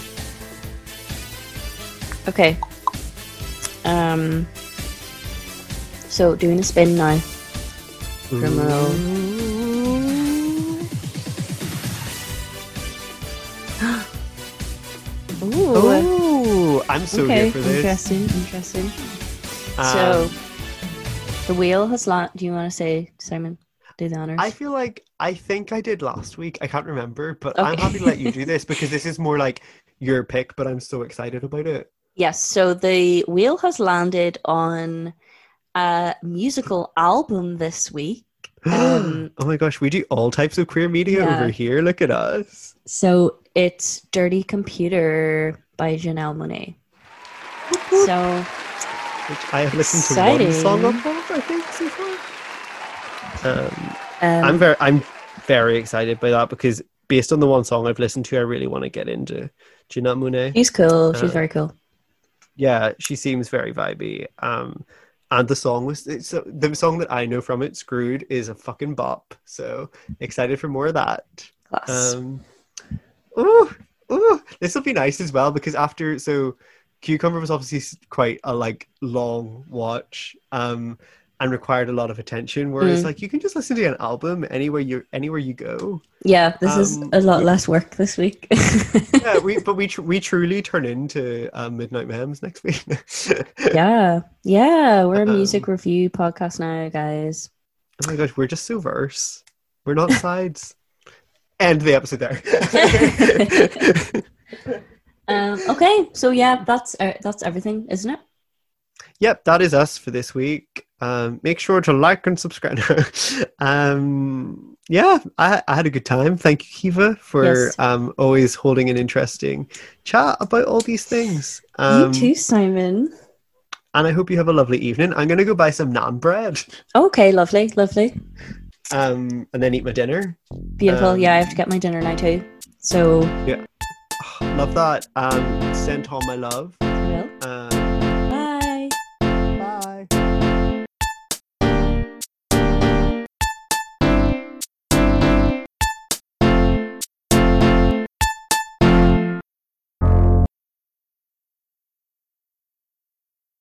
Okay. Um. So doing a spin now. Drum roll. I'm so okay. here for this. Interesting. Interesting. Um, so the wheel has landed. Do you want to say Simon? Do the honors. I feel like I think I did last week. I can't remember, but I'm happy to let you do (laughs) this because this is more like your pick, but I'm so excited about it. Yes, so the wheel has landed on a musical album this week. (gasps) Um, oh my gosh, we do all types of queer media Yeah. over here. Look at us. So it's Dirty Computer by Janelle Monáe. So Which I have listened to one Exciting. song of I think, so far. Um, um, I'm very I'm very excited by that because based on the one song I've listened to, I really want to get into Janelle Monáe. she's cool. She's uh, very cool. yeah she seems very vibey um and the song was it's so the song that i know from it screwed is a fucking bop so excited for more of that Class. um ooh, ooh, this will be nice as well because after so cucumber was obviously quite a like long watch um and required a lot of attention whereas Mm. like you can just listen to an album anywhere you anywhere you go yeah, this is um, a lot we- less work this week. (laughs) yeah we but we tr- we truly turn into um, midnight mems next week (laughs) yeah, yeah, we're a music Um, review podcast now, guys. Oh my gosh, we're just so verse. We're not sides. (laughs) End the episode there. Um, okay, so yeah, that's uh, that's everything, isn't it? yep, that is us for this week. Um, make sure to like and subscribe. (laughs) um, yeah, I, I had a good time. Thank you, Kiva, for Yes. um, always holding an interesting chat about all these things. Um, you too, Simon. And I hope you have a lovely evening. I'm going to go buy some naan bread Okay, lovely, lovely, um, and then eat my dinner. beautiful. Um, yeah, I have to get my dinner now too. So, Love that. Um, send Tom my love. well, Um,